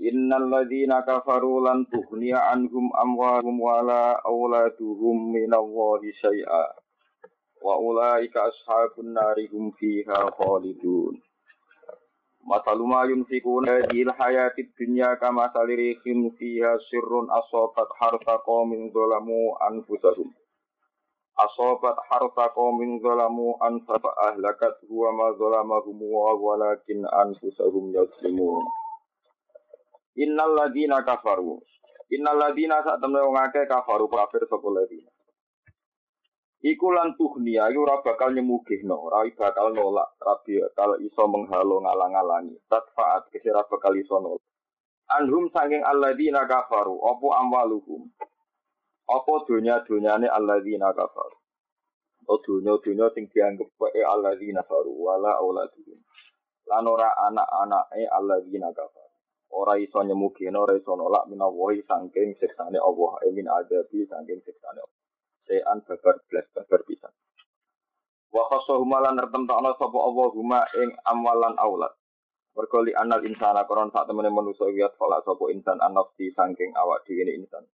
Innal ladzina kafaru lan tughniya anhum amwaluhum wala auladuhum minallahi syai'a. Wa ulaika ashabun nari hum fiha khalidun. Masalu ma yunfikuna fil hayatid dunya kama salirihim fiha sirrun asabat harta qaumin zalamu anfusahum. Asabat harta qaumin zalamu anfa ahlakat huwa ma zalamahum wa walakin anfusahum yazlimun. Innal ladina kafaru. Innal ladina sak temne wong akeh kafaru kafir sapa ladina. Iku lan tuhnia iku ora bakal nyemugihno, ora bakal nolak, ora bakal iso menghalo ngalang-alangi. Tatfaat kesira bakal iso nolak. Anhum sanging alladina kafaru, opo amwaluhum. Apa dunya-dunyane alladina kafaru. O dunya-dunya sing dianggep wae alladina kafaru wala auladuhum. Lan ora anak-anake alladina kafaru ora iso nyemugi ora iso nolak minawahi saking siksane Allah. Emin adabi saking siksane Allah. Sean babar blas babar pisan. Wa khasahuma lan nertentokno sapa Allah huma ing amalan aulad mergo li anal insana koron sak temene manusa wiyat falak sapa insan anafsi saking awak dhewe insan.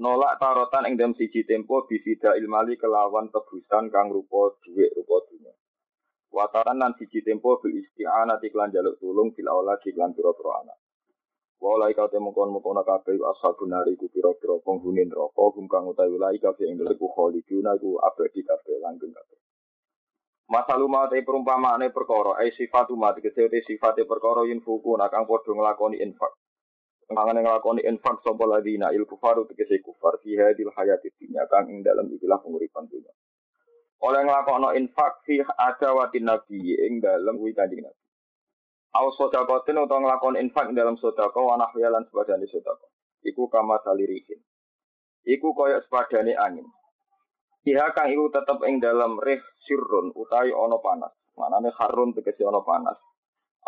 Nolak tarotan ing dalam siji tempo bisida ilmali kelawan tebusan kang rupa dhuwit rupa Wataran nan siji tempo bil isti'anah iklan jaluk tulung bil aula iklan pira-pira anak. Walai kau temu kon mukona kabeh ashabun nari ku pira-pira penghuni neraka hum kang utawi ulai kabeh ing dalem khaliduna iku abadi kabeh langgeng kabeh. Masalu mate perumpamaane perkara ai sifatu mate kesete sifate perkara fuku nakang padha nglakoni infak. Kangen nglakoni infak sapa ladina il kufaru tegese kufar fi hadil hayati kang ing dalem ikilah penguripan dunya oleh nglakokno infak fi adawatin nabi ing dalem kuwi kanjeng nabi. Au sedekatin utawa nglakon infak ing dalam sedekah wa nahya lan sepadane sedekah. Iku kama salirihin. Iku kaya sepadane angin. Iha kang iku tetep ing dalam rih sirrun utawi ana panas. Manane harun tegese ana panas.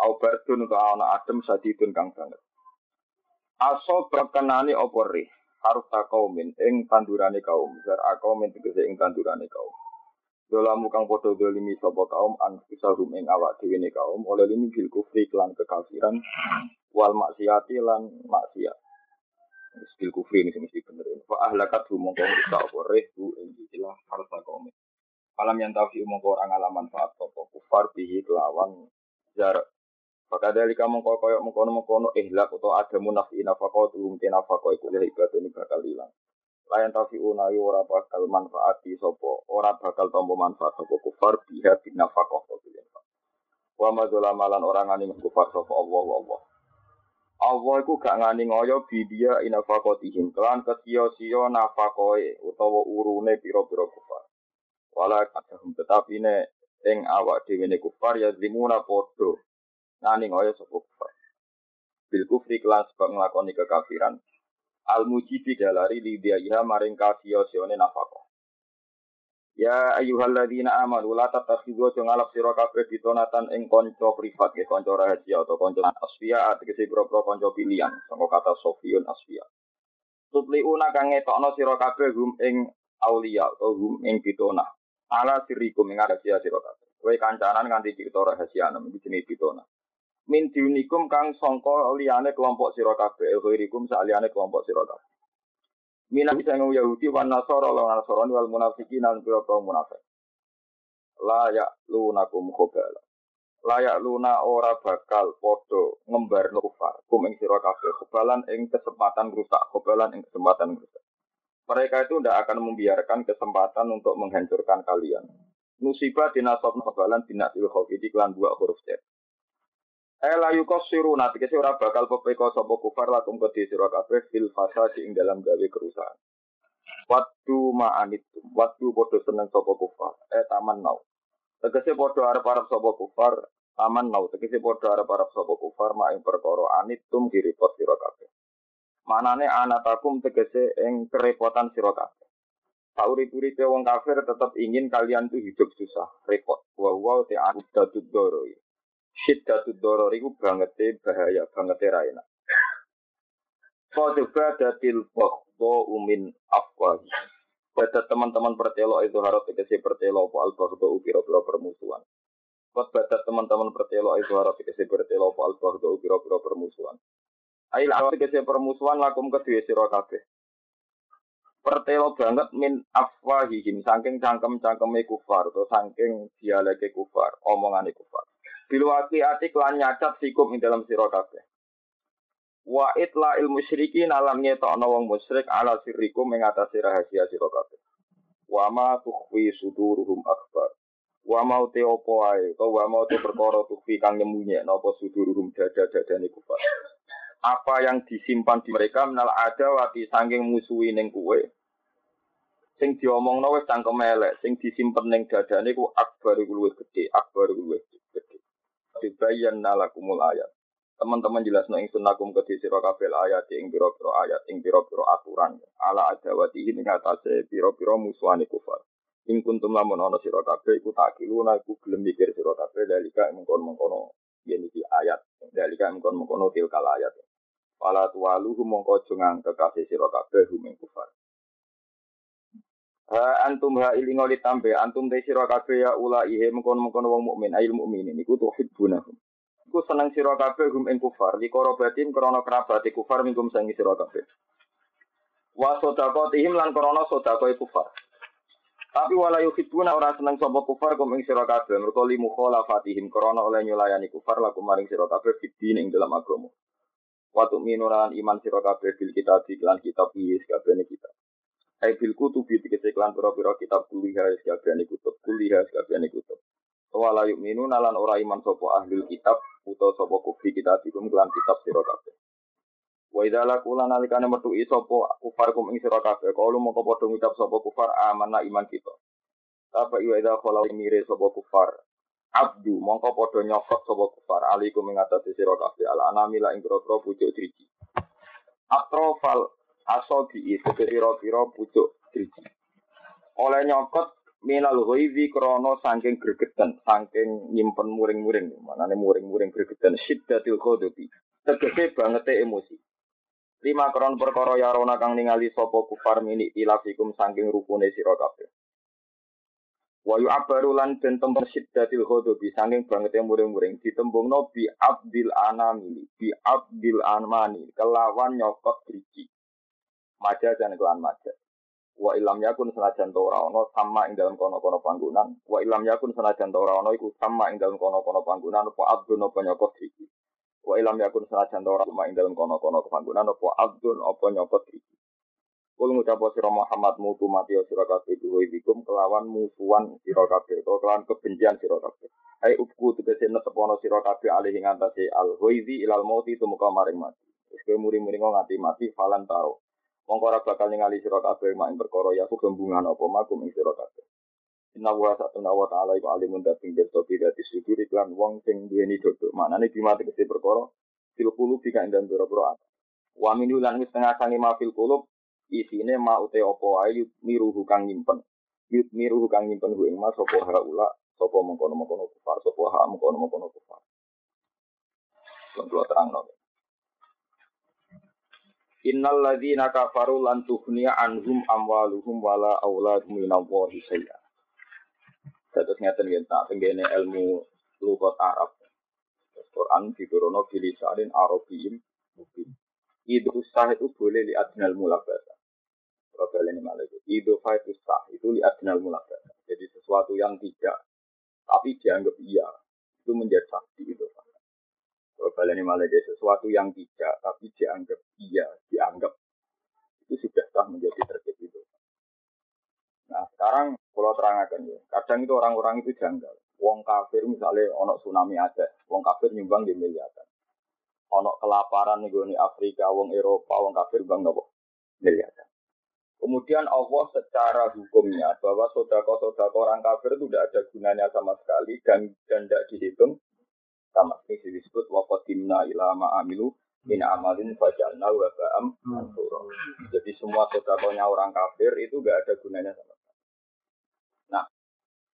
Au bardun utawa ana adem sadidun kang banget. Aso berkenani apa rih harus takaumin ing tandurane kaum. Zar akaumin tegese ing tandurane kaum. Dolamu kang podo dolimi sapa kaum an rum ing awak dhewe ne kaum oleh limi bil kufri kelan kekafiran wal maksiati lan maksiat. Bil kufri ini mesti bener. Fa ahlakat hu mongko rusak apa rehu ing istilah harta kaum. Alam yang tahu mongko orang alaman saat sapa kufar bihi kelawan jarak Maka dari kamu kau koyok mengkono mengkono ihlak atau ada munafi nafkah turun ke nafkah itu ibadah ini bakal hilang layan tafi unayu ora bakal manfaati sopo ora bakal tombo manfaat sopo kufar biha binafakoh bil infak wa madzulamalan orang ngani kufar sopo Allah Allah. Allah iku gak ngani ngoyo bidia inafakotihim kelan kesio-sio nafakoe utawa urune piro-piro kufar. Wala kadahum tetapi ne ing awak dhewe ne kufar ya zimuna podo ngani ngoyo sopo kufar. Bil kufri kelas sebab nglakoni kekafiran al mujibi dalari iha maring kafio sione nafako. Ya ayyuhalladzina amanu la tattakhidhu ngalap sira kabeh ditonatan ing kanca privat ke kanca rahasia atau kanca asfiya tegese pira-pira kanca pilihan saka kata sofiyun asfiya. Tutliuna kang ngetokno sira kabeh hum ing aulia atau hum ing pitona. Ala sirikum ing rahasia sira kabeh. Kowe kancanan nganti cerita rahasia nem iki jenenge pitona min diunikum kang songko liane kelompok sira kabeh ghairikum saliyane kelompok sira kabeh. Minah sing Yahudi wan Nasara lan Nasrani wal munafiqin lan pira-pira munafik. La ya lunakum khobala la ya luna ora bakal podo ngembar kufar. Kum ing sira kabeh khobalan ing kesempatan rusak khobalan ing kesempatan rusak mereka itu tidak akan membiarkan kesempatan untuk menghancurkan kalian. Musibah dinasob khobalan khofi di kelan dua huruf Ela yukos siru nanti kesi ora bakal pepeko sopo kufar lakum ke sira kabeh fil fasadi ing dalam gawe kerusakan. Waktu ma'anitum, waktu podo seneng sopo kufar, eh taman nau. Tegese podo arep arep sopo kufar, Aman nau tegese padha arep arep sapa kufar mak ing perkara anitum direpot sira kabeh. Manane anatakum tegese ing kerepotan sira kabeh. Sauri-uripe wong kafir tetap ingin kalian tuh hidup susah, repot. Wa wa te adatud doro. Syiddatud doro iku banget bahaya, banget ra enak. Fadba datil bakhdo umin afwahi. Pada teman-teman pertelo itu harus tegese pertelo apa al bakhdo ukira-kira permusuhan. Baca teman-teman pertelo itu harap dikasih pertelo fal bahdo ukiro-kiro permusuhan. Ail awal dikasih permusuhan lakum kedua siro kabeh. Pertelo banget min afwahihim saking cangkem-cangkeme kufar atau saking dialeke kufar, omongane kufar. Bilwati ati lan nyacat sikum ing dalam siro kabeh. Wa itla il musyrikin alam ngetokno wong musyrik ala sirrikum mengatasi rahasia siro kabeh. Wa ma tukhfi suduruhum akbar Wa mau te opo ae, atau wa mau te perkara tukfi kang nyembunyi napa suduruhum dada-dadane kufar. Apa yang disimpan di mereka menal ada wati sangking musuhi ning kuwe. Sing diomongno wis cangkem elek, sing disimpen ning dadane ku akbar iku luwih gedhe, akbar iku luwih gedhe. Dibayan nalakumul ayat. Teman-teman jelas no ingsun lakum kedhi sira kabeh ayat ing pira-pira ayat ing pira-pira aturan ala adawati ing atase pira-pira musuhane kufar. Ing kuntum lamun ana sira kabeh iku takiluna iku gelem mikir sira kabeh dalika mengkon-mengkono yen iki ayat dalika mengkon-mengkono tilkal ayat. Wala tuwaluhu mongko aja ngangke kasih sira kabeh kufar. Ha antum ha ilingo ditambe antum te sira kabeh ya ula ihe mengkon-mengkono wong mukmin ail mukminin iku tuhibbunahum. Iku seneng sira kabeh hum ing kufar li korobatin krana kerabate kufar mingkum sangi sira kabeh. Wa sedaqatihim lan krana sedaqah kufar. Tapi wala yuhibbuna ora seneng sapa kufar kum ing sira kabeh mergo li mukhalafatihim krana oleh nyulayani kufar laku maring sira kabeh fidin ing dalam agama. Wa tu'minuran iman sira kabeh bil kitab iklan kitab iki kabehane kita. Ai bil kutubi tegese iklan pira-pira kitab kuliah kabehane kutub kuliah kabehane kutub. Wala yu'minuna lan ora iman sapa ahli kitab utawa sapa kufri kitab ikum kelan kitab sira kabeh. Wa idza laqula nalikane metu sapa kufar kum ing sira kabeh kalu moko padha ngucap sapa kufar amanah iman kita. Apa iwa idza khala mire sapa kufar abdu mongko padha nyokot sapa kufar alaikum ing atase sira kabeh ala anamila ing pira-pira pucuk driji. Atrofal asobi itu pira-pira pucuk driji. Oleh nyokot minal ghaizi krana saking gregeten, saking nyimpen muring-muring, manane muring-muring gregeten syiddatil ghadabi. Tegese banget emosi. Lima kron perkara yarona kang ningali sapa kufar mini ilafikum saking rukune sira kabeh. Wa yu'abbaru lan den temper syiddatil ghadabi saking bangete muring-muring ditembungno bi abdil anami bi abdil anmani kelawan nyokot driji. Maja dan kelan maja. Wa ilam yakun senajan to ana sama ing dalam kono-kono panggonan. Wa ilam yakun senajan to ora ana iku sama ing dalam kono-kono panggonan apa abdun apa nyokot driji. Wa ilam yakun senajan ora cuma ing dalam kono-kono kepanggonan apa abdun apa nyopot iki. Kul ngucap sira Muhammad mutu mati sira kabeh bikum kelawan musuhan sira kabeh kelawan kebencian sira kabeh. Ai upku tegese netepono sira kabeh alih ing al ghaizi ilal mauti tumuka maring mati. Wis muri-muri nganti mati falan taro. Mongko ora bakal ningali sira kabeh mak ing perkara ya kembungan apa makum ing sira kabeh. Inna wa satuna wa ta'ala iku alimun dating berto bida disudur iklan wong sing duweni dodo. Maknane bima tegese perkara fil qulub bika ing dalem pira-pira ati. Wa min lan wis tengah sangi ma fil qulub isine ma ute apa wae miruhu kang nyimpen. Yut miruhu kang nyimpen ku ing ma sapa haula sapa mengkono-mengkono kufar sapa ha mengkono-mengkono kufar. Lan kula terangno. Innal ladzina kafaru lan tughniya anhum amwaluhum wala auladuhum minallahi syai'a. Terus ngeten nggih tak tenggene ilmu lughat Arab. Quran diturunno bilisanin Arabiyyin mungkin. Itu sah itu boleh li adnal mulabasa. Kalau ini malah itu. Itu itu sah itu li adnal mulabasa. Jadi sesuatu yang tidak tapi dianggap iya itu menjadi sakti itu. Kalau ini malah jadi sesuatu yang tidak tapi dianggap iya dianggap itu sudah sah menjadi terjadi itu. Nah sekarang kalau terangkan ya, kadang itu orang-orang itu janggal. Wong kafir misalnya ono tsunami ada, wong kafir nyumbang di miliaran. Ono kelaparan nih gue Afrika, wong Eropa, wong kafir bang nopo miliaran. Kemudian Allah secara hukumnya bahwa sodako-sodako orang kafir itu tidak ada gunanya sama sekali dan dan tidak dihitung Kama ini disebut wa qadimna ila ma amilu min amalin fajalna wa ba'am. Jadi semua sodakonya orang kafir itu gak ada gunanya sama sekali. Nah,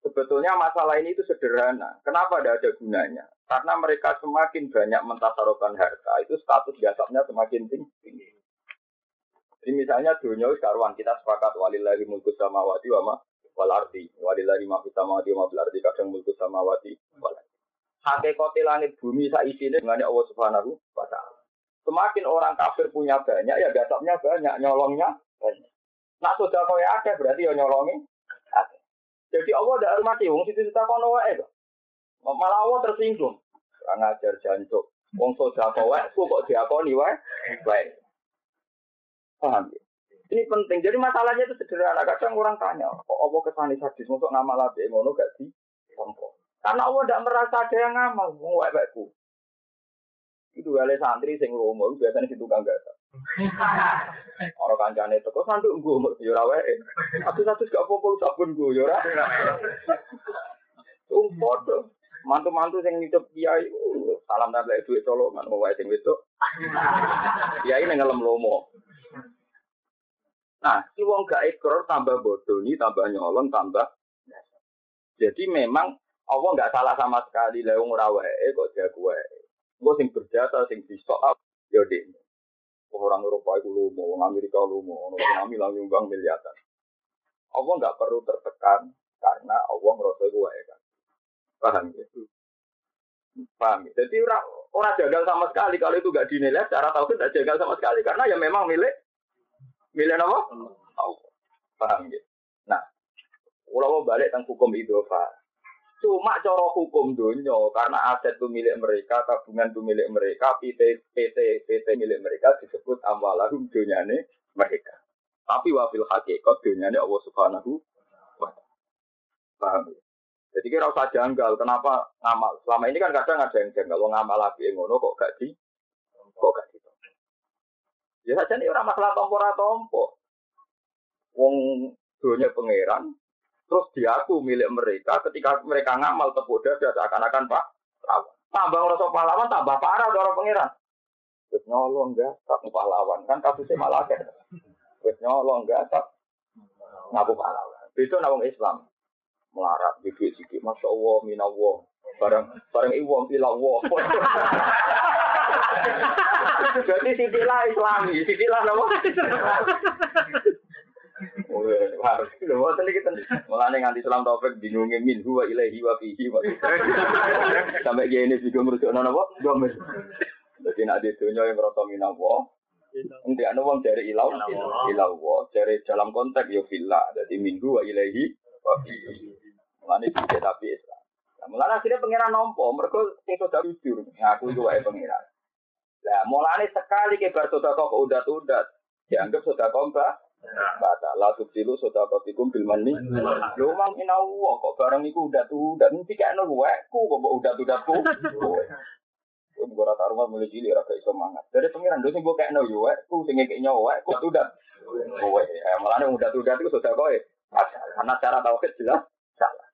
sebetulnya masalah ini itu sederhana. Kenapa tidak ada gunanya? Karena mereka semakin banyak mentasarokan harta, itu status jasabnya semakin tinggi. Jadi misalnya dunia sekarang kita sepakat walillahi mulku samawati wa ma wal ardi. Walillahi ma fis samawati wa ma kadang mulku samawati wal. Hakikate langit bumi saisine dengan Allah Subhanahu wa taala. Semakin orang kafir punya banyak, ya gasapnya banyak, nyolongnya banyak. Nak sudah kau ada, berarti ya nyolongi ada. Jadi Allah tidak hormati, wong situ kita kono wae Malah Allah tersinggung. Kurang ajar jancuk. Wong sudah kau ku kok diakoni wae. Wae. Paham ya? Ini penting. Jadi masalahnya itu sederhana. Kadang orang tanya, kok Allah kesani sadis, untuk ngamal api ngono gak di Karena Allah tidak merasa ada yang ngamal. Wong wae ku. Itu gale santri sing lomo biasanya situ tukang gasa. Orang kancane teko sanduk nggo yo ora wae. Satu-satu gak apa-apa sabun nggo yo ora. Umpodo. Mantu-mantu sing nyucup kiai salam lek duit colongan wae sing wedok. Kiai ning ngelem lomo. Nah, si wong gak ekor tambah bodoh ini, tambah nyolong, tambah. Jadi memang Allah nggak salah sama sekali. Lewung rawae kok dia kue. Gue sing berjasa, sing bisa up, ya deh. Orang Eropa itu lumo, orang Amerika lumo, orang kami lang nyumbang miliaran. Allah nggak perlu tertekan karena Allah merasa gue ya kan. Paham ya? Paham ya? Jadi orang, orang jagal sama sekali kalau itu nggak dinilai secara tahu tidak jagal sama sekali karena ya memang milik milik apa? Allah. Paham ya? Nah, kalau balik tentang hukum idofa, Cuma cara hukum dunia karena aset itu milik mereka, tabungan itu milik mereka, PT PT PT milik mereka disebut amwalahum dunyane mereka. Tapi wafil hakikat dunyane Allah Subhanahu wa Paham ya? Jadi kira usah janggal, kenapa ngamal? Selama ini kan kadang ada yang janggal, lo ngamal lagi ngono kok gak di, kok gak di. Ya saja nih orang masalah tompo tompo. Wong dunia pangeran, Terus diaku milik mereka ketika mereka ngamal tepuk dada seakan-akan Pak Rawan. Tambah ngerasa pahlawan, tambah parah orang pangeran. Wis nyolong enggak, tak pahlawan. Kan kasusnya malah kan. Wis nyolong enggak, tak ngaku pahlawan. Itu nawang Islam. Melarat, bibit sikit, Masya Allah, minallah. Barang, barang iwam, ilallah. Jadi sitilah islami, sitilah nama. Harus lho boten iki ten. Mulane nganti salam taufik bingungnya min huwa ilaihi wa fihi wa. Sampai gini juga merusukno napa? Domir. Jadi nak di dunia yang merasa minawa, Nanti anu wong dari ilau, ilau dari dalam konteks yo villa, jadi minggu wa ilahi wa fihi. Mulane tidak tapi Islam. Nah, mulane akhirnya pengiran nompo, mereka sing sudah jujur, ngaku itu wae pengiran. Nah, mulane sekali ke bar sudah kok udat-udat, dianggap sudah komba, Bata la subsilu sodakotikum bil mani. Lu mang inawa kok barang iku udah tuh dan mesti kayak nol ku kok udah tuh udah ku. Gue gue rata rumah mulai cilik rasa iso mangat. Dari pengiran dosen gue kayak nol ku sing kayak nyawa ku tuh udah. Gue eh malah nih udah tuh udah itu sudah kau karena cara tauhid jelas salah.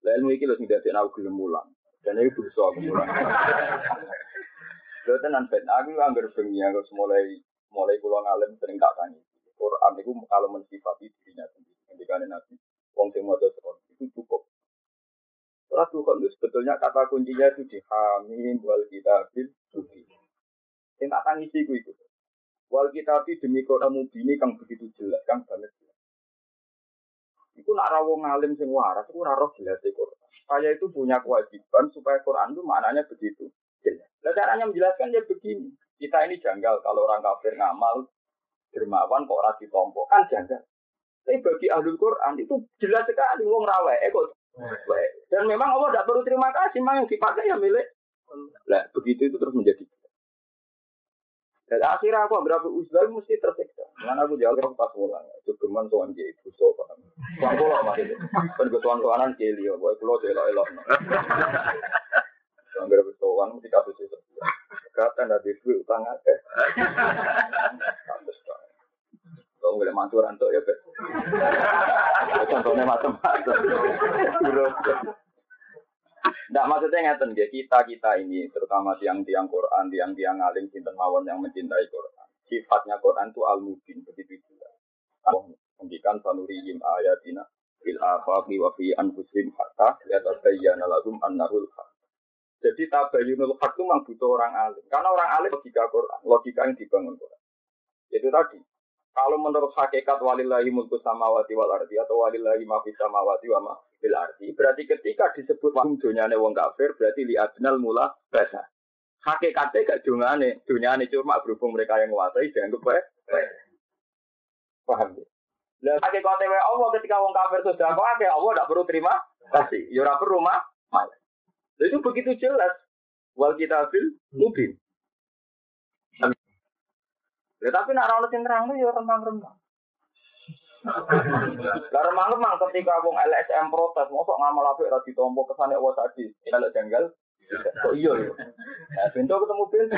Lalu ilmu iki lho sing dadi aku gelem mulang. Dan itu dosa aku mulang. Lha tenan ben aku anggar bengi aku mulai mulai kulo ngalim sering tak tanya. Quran itu kalau mensifati dirinya sendiri. Ketika Nabi, wong sing maca Quran itu cukup. Setelah Tuhan itu sebetulnya kata kuncinya itu di hamim wal kitabil suci. Yang tak tangisi itu itu. Wal kitabi demi Quran mubini kang begitu jelas, kang banget jelas. Itu nak rawong ngalim sing waras, itu naruh jelas di Quran. Saya itu punya kewajiban supaya Quran itu maknanya begitu jelas. Nah, caranya menjelaskan ya begini. Kita ini janggal kalau orang kafir ngamal dermawan kok ora ditompo kan janggal. Tapi bagi ahli Quran itu jelas sekali wong rawe eh kok dan memang Allah tidak perlu terima kasih, memang yang dipakai ya milik. Lah begitu itu terus menjadi. Dan akhirnya aku berapa usaha mesti tersiksa. Mana aku jalan pas pulang. Itu geman tuan jadi ibu so paham. Tuan pulau masih. Kan gue tuan tuanan keli ya. Gue pulau elok elok. Tuan berapa tuan mesti kasus itu. Kata ada duit utang aja. Kalau boleh mantu rantuk ya, Bet. Contohnya macam-macam. Tidak maksudnya ngeten ya kita kita ini terutama tiang-tiang Quran, tiang-tiang alim sinten mawon yang mencintai Quran. Sifatnya Quran itu al mubin begitu juga. Mendikan sanurihim ayatina fil afaqi wa fi anfusihim hatta yatabayyana lahum annahul haq. Jadi tabayyunul haq itu memang butuh orang alim. Karena orang alim logika Quran, logika yang dibangun Quran. Itu tadi. Kalau menurut hakikat walillahi mulku samawati wal ardi atau walillahi ma fis samawati wa ma fil ardi, berarti ketika disebut wahum dunyane wong kafir berarti li adnal mula basa. Hakikatnya gak dunyane, dunyane cuma berhubung mereka yang menguasai dianggap baik. Paham ya? Lah hakikatnya wa Allah ketika wong kafir sudah kok akeh Allah tidak perlu terima kasih. Ya ora perlu mah. Itu begitu jelas. Wal kitabil mubin. Ya tapi nak ora sing nerang ya remang-remang. Lah remang-remang ketika wong LSM protes, mosok ngamal apik ora ditompo kesane Allah tadi. Kalau janggal Kok iya ya? Nah, ketemu pintu.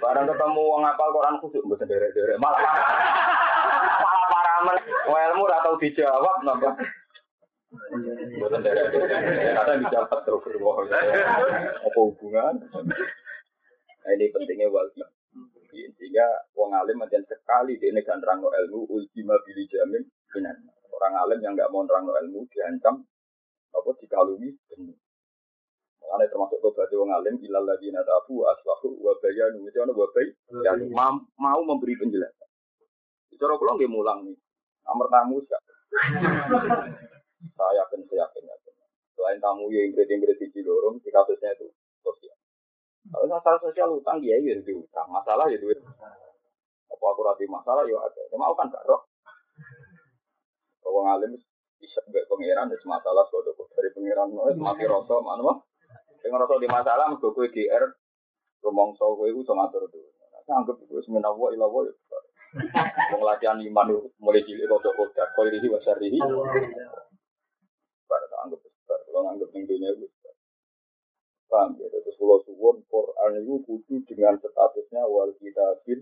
Barang ketemu wong ngapal Quran khusus mboten derek-derek. Malah malah paramen. Ilmu ora tau dijawab napa. Mboten derek-derek. Kadang dijawab terus Apa hubungan? Nah, ini pentingnya wal sehingga wong alim macam sekali dia negan rangno ilmu ultima bili jamin minan orang alim yang nggak mau rangno ilmu diancam apa dikalungi benih Makanya termasuk tobat wong alim ilal lagi natafu aslahu wa bayanu itu ana wa bay yang mau memberi penjelasan. Cara kula nggih mulang nih. Nomor tamu. Saya yakin saya yakin. Selain tamu yang ingrid-ingrid di Cilorong, di kasusnya itu sosial. Kalau masalah sosial utang ya ya utang, masalah ya duit. Apa aku rati masalah ya ada. Ya mau kan gak roh. Kalau ngalim bisa gak pangeran ada masalah kalau dari pangeran no mati rasa mana mah. Dengan rasa di masalah mergo kowe GR rumangsa kowe iku iso ngatur tuh. Saya anggap itu semenah wa ila wa ya. Wong latihan iman mulai cilik kok kodar, kau ini wasar ini. Bar anggap besar, kalau anggap ning dunia itu Paham ya? Terus kalau suwon Quran itu kudu dengan statusnya wal kitabin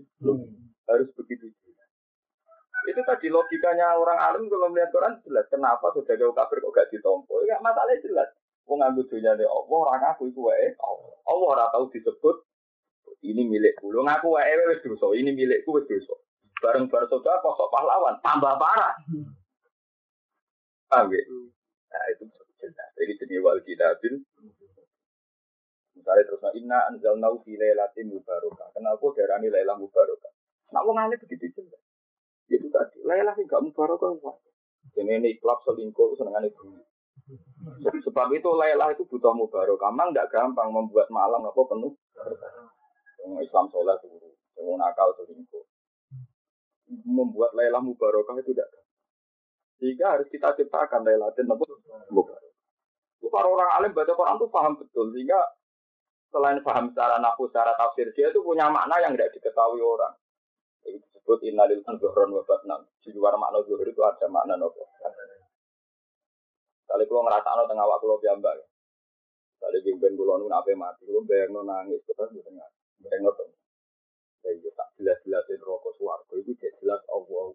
harus begitu juga. Itu tadi logikanya orang alim kalau melihat Quran jelas. Kenapa sudah jauh kafir kok gak ditompo? Ya masalahnya jelas. Mau ngambil dunia dari Allah, orang aku itu wae. Allah ora tahu disebut ini milikku. Lo ngaku wae wes dosa, ini milikku wes dosa. Bareng bareng saudara kok pahlawan, tambah parah. Paham ya? Nah itu jelas. Jadi jenis wal kitabin Misalnya terus inna anzalnau fi lailatin mubarakah. Kenapa darani lailah mubarakah? Nak wong alim begitu juga. Itu tadi, lailah sing gak mubarakah apa? Ini ini klub selingkuh senengane bumi. Sebab itu lailah itu butuh mubarakah. Memang tidak gampang membuat malam apa penuh. Yang Islam soleh turu, yang nakal selingkuh. Membuat lailah mubarakah itu tidak. Sehingga harus kita ciptakan lailatin apa mubarakah. Para orang alim baca Quran itu paham betul sehingga selain paham secara nafsu, secara tafsir, dia itu punya makna yang tidak diketahui orang. Itu disebut innalil zuhron wa batnan. Di luar makna zuhur itu ada makna nopo. Kali kalau ngerasa no tengah waktu lo piambak. Kali bimbing kulo nun apa mati, kulo bayang no nangis, itu kan di tengah. Bayang no tengah. Ya iya tak jelas-jelasin rokok suarco itu jelas Allah.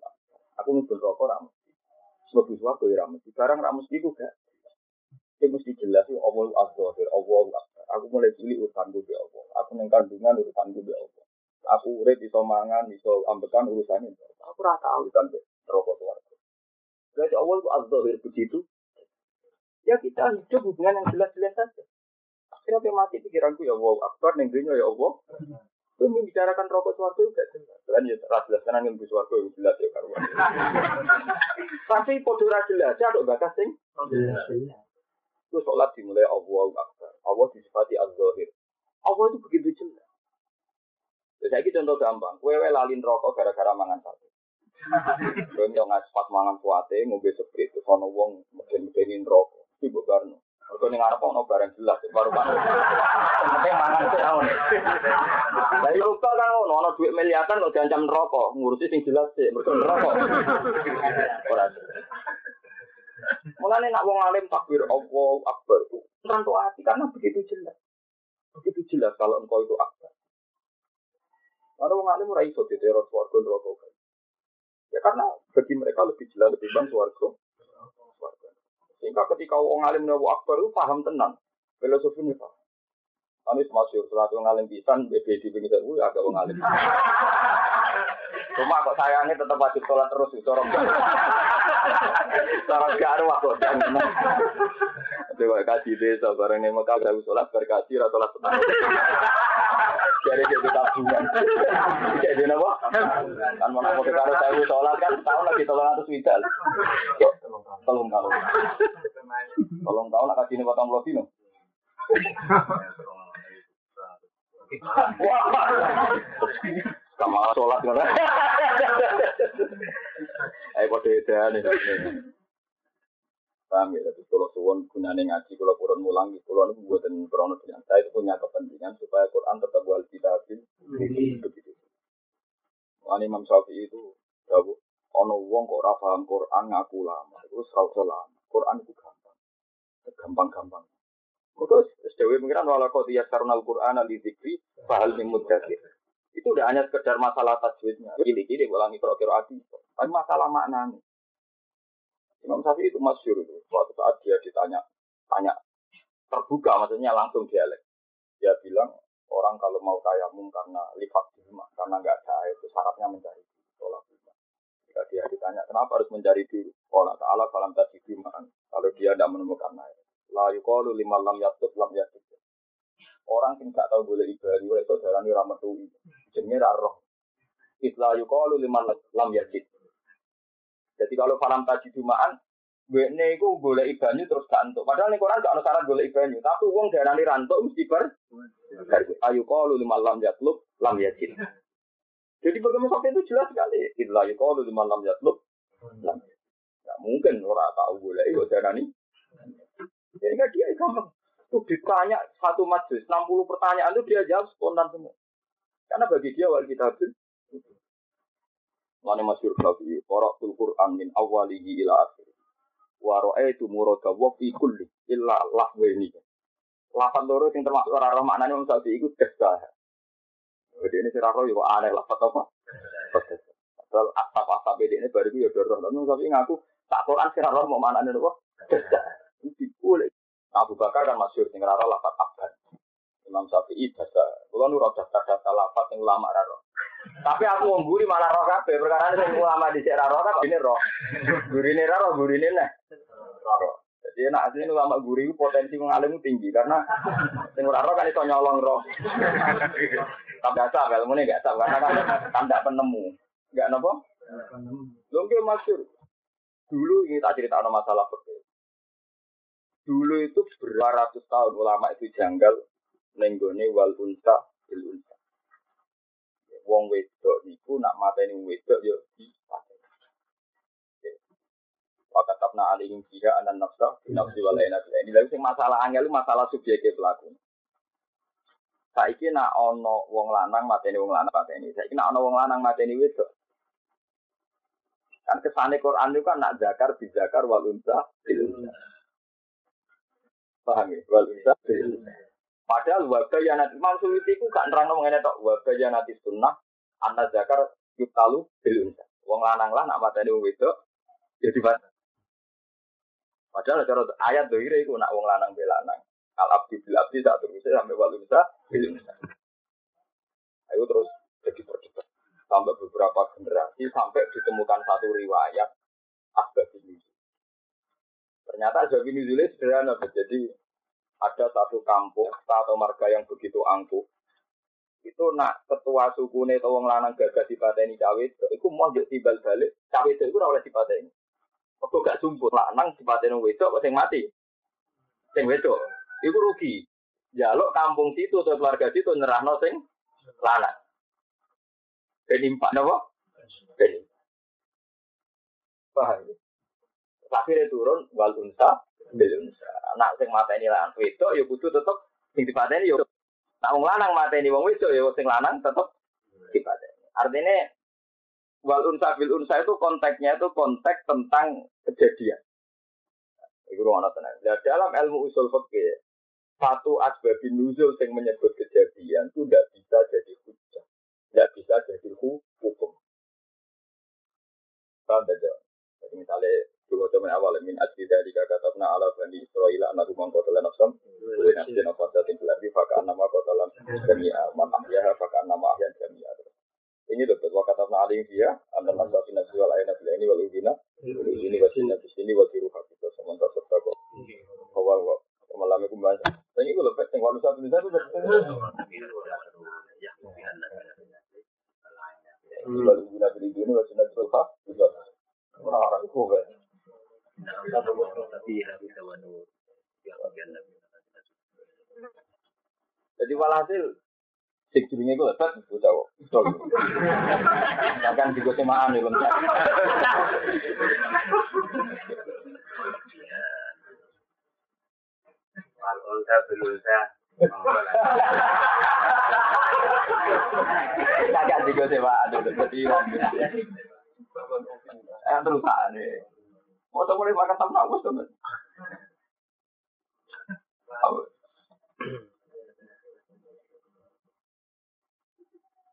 Aku nunggu rokok ramus. Sebab suarco ya ramus. Sekarang ramus itu gak. Itu mesti jelas itu Allah azhar, Allah Aku mulai cilik urusanku di Allah. Aku neng kandungan urusanku di Allah. Aku urip iso mangan, iso ambekan urusannya. Aku rasa tahu urusan rokok suarco. Berarti Allah itu azhar begitu. Ya kita hidup hubungan yang jelas-jelas saja. Akhirnya apa mati pikiranku ya Allah akbar neng ya Allah. Gue membicarakan rokok suarco juga jelas. Kan ya jelas kan angin suarco itu jelas ya karuan. Tapi podo jelas ya ada bakas sing. Itu sholat dimulai Allah Akbar. Allah disifati Az-Zahir. Allah itu begitu jelas. Jadi saya contoh gampang. Kue lalin rokok gara-gara mangan sate. Kue yang ngaspat mangan suate, ngombe seprit. Terus ono wong mesin-mesin rokok. Itu buat barno. Kalau nih ngarep ono barang jelas, baru baru. Penting mangan itu tahun. Tapi lupa kan ono, ono duit miliaran kok diancam rokok, ngurusi sing jelas sih, mereka rokok. Orang. Mulane nak wong alim takbir Allah akbar itu ngerantu hati karena begitu jelas. Begitu jelas kalau engkau itu akbar. Karena wong alim ora iso diteror swarga neraka. Ya karena bagi mereka lebih jelas lebih bang swarga. Sehingga ketika orang alim Nabi Akbar itu paham tenang. Filosofi ini paham. Kami semasyur, sholat orang alim pisan, BB di pinggir saya, agak orang alim. Cuma kok sayangnya tetap wajib sholat terus, corong Corong garu aku. Coba kasih desa, bareng ini maka saya sholat, berkasih, sholat tenang. Jadi jadi tabungan. Jadi apa? Kan mau nak kalau saya sholat kan tahun lagi tolong atas widal. Tolong tahu. Tolong tahu nak kasih ini potong lotino. Wah, sama sholat kan? Ayo pada edan nih. Paham ya, tapi kalau suwon gunane ngaji, kalau kurang mulang, kalau nu buatan krono dengan saya itu punya kepentingan supaya Quran tetap wal kitabin begitu. Wani Imam Syafi'i itu jauh ono wong kok ora paham Quran ngaku lama, itu serau lama. Quran itu gampang, gampang-gampang. Terus Dewi mengira wala kau dia karena Al-Quran al zikri bahal mimud Itu udah hanya sekedar masalah tajwidnya. Gili-gili ulangi kira-kira Tapi masalah maknanya. Imam Syafi'i itu masyur itu. Suatu saat dia ditanya, tanya terbuka, maksudnya langsung dialek. Dia bilang orang kalau mau tayamum karena lifat bima, karena nggak ada air itu syaratnya mencari dulu. Tolak. Jika dia ditanya kenapa harus mencari dulu, Allah Taala falam tadi. Kalau dia tidak menemukan air, la yukalu lima lam yatut lam yatut. Orang yang nggak tahu boleh ibadah, itu darani rametui. Jenenge roh. Itla yukalu lima lam yatut. Jadi kalau falam tadi jumaan, Wene iku golek banyu terus gak entuk. Padahal ning Quran gak ono syarat golek banyu, tapi wong darani rantuk mesti ber ayu qalu liman lam yatlub lam yajid. Jadi bagaimana sampai itu jelas sekali. Illa yuqalu liman lam yatlub lam Gak mungkin orang tahu golek iku darani. Jadi gak dia gampang. Tuh ditanya satu majlis, 60 pertanyaan itu dia jawab spontan semua. Karena bagi dia wal kitabin Mana masyur Syafi'i, Qara'tul Qur'an min awalihi ila akhir. Wa ra'aitu murada wa fi kulli illa lahweni. Lafat loro sing termasuk ora roh maknane wong Syafi'i iku desa. Jadi ini sira roh yo aneh lafat apa? Padahal asap-asap ini baru ya dorong. Tapi ngaku tak Quran sira roh mau maknane apa? Desa. Itu boleh. Abu Bakar kan masyur sing ora lafat abad. Imam Syafi'i dasa. Kulo nu rada dasa lafat sing ulama ra roh. Tapi aku wong guri malah roh kabeh perkara sing ulama di cek roh kok ini roh. Gurine ra roh gurine neh. Roh. Jadi enak asli ulama guri potensi mengalim tinggi karena sing ora kan iso nyolong roh. Tapi asal kalau ini gak tahu karena kan tanda penemu. Enggak napa? Lho nggih. Dulu ini tak cerita masalah fikih. Dulu itu beratus tahun ulama itu janggal nenggone wal unsa bil unsa wong wedok niku nak mateni wedok yo di Maka tapna alihim fiha anan nafsa nafsi wal enak ini lagi masalah angel masalah subjektif pelaku. Saiki nak ono wong lanang mateni wong lanang mateni. Saiki nak ono wong lanang mateni wedok. Kan kesane Quran itu kan nak zakar bi zakar wal unsa Paham ya? Wal unsa Padahal yang nanti Suyuti itu gak nerang mengenai tok nanti sunnah anak zakar yutalu bil unsa. Wong lanang lah nak mateni wedok jadi ya mati. Padahal cara ayat dohire itu nak wong lanang bil lanang. Al abdi bil abdi saat terus sampai walu unsa bil. Ayo terus jadi perdebat sampai beberapa generasi sampai ditemukan satu riwayat asbab ini. Ternyata asbab ini sederhana. Jadi ada satu kampung atau marga yang begitu angkuh. Itu nak ketua suku nih tawang lanang gagah dipateni cawe itu mau jadi timbal balik cawe itu itu oleh dipateni. Waktu gak sumput lanang dipateni wedok sing mati? Sing wedok. Itu rugi. Jaluk kampung situ atau keluarga situ nyerah sing lanang. Penimpak nopo penimpak paham akhirnya turun wal unsa bil unsa anak sing mateni lanang wedok ya kudu tetep sing dipateni ya Nah, wong lanang mateni wong wedok ya sing lanang tetep dipateni. Artinya wal unsa bil unsa itu konteksnya itu konteks tentang kejadian. Iku ana tenan. Nah, dalam ilmu usul fikih satu asbabin nuzul yang menyebut kejadian itu tidak bisa jadi hujah, tidak bisa jadi hukum. Tidak? Jadi misalnya Kulo zaman awal min ajli dari kata pernah ala bani Israel anak rumah kota lain asam, boleh nafsi nafas dating kelabi Fakar nama kota lain jamia man ahyaha fakah nama ahyan jamia. Ini dapat wakata pernah alim dia anak nafsa fina jual ayat nabi ini wal izina wal izini wal sini di sini wal tiru hak kita sementara serta kok. Kawan malam itu banyak. Ini gue lepet yang kalau satu bisa tuh. Lalu guna beli ini masih nabi sulha juga. Orang-orang itu jadi walhasil sing jenenge ku lebat bocah kok. Betul. Bahkan juga semaan nih lengkap. Unsa belunsa. Kakak juga semaan jadi Eh terus. Mau tahu mulai makan sama aku.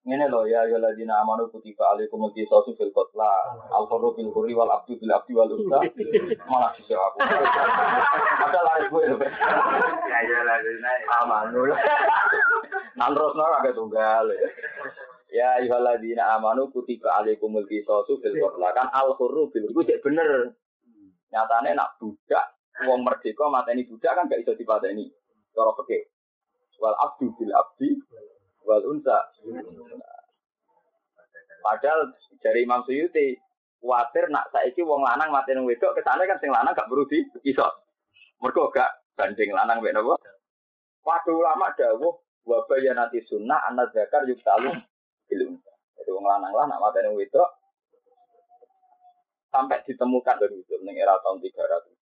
Ini loh ya ya ladina amanu kutiba alaikum al-qisasu fil qatla al hurru bil hurri wal abdu bil abdi wal unsa. Mana sih aku. Ada lari gue loh Ya ya ladina. amanu. Nan terus nol agak tunggal. Ya ya ladina amanu kutiba alaikum al-qisasu fil qatla. Kan al hurru bil bener nyatane nak budak wong merdeka mateni budak kan gak iso dipateni cara peke wal abdu bil abdi wal unsa. Padahal dari Imam Suyuti khawatir nak saiki wong lanang mati nang wedok kesane kan sing lanang gak perlu di iso. Mergo gak banding lanang mek napa? Waduh ulama dawuh wa nanti sunnah anak zakar yuktalu bil unsa. Jadi wong lanang lah nak mati nang wedok sampai ditemukan dari itu ning era tahun 300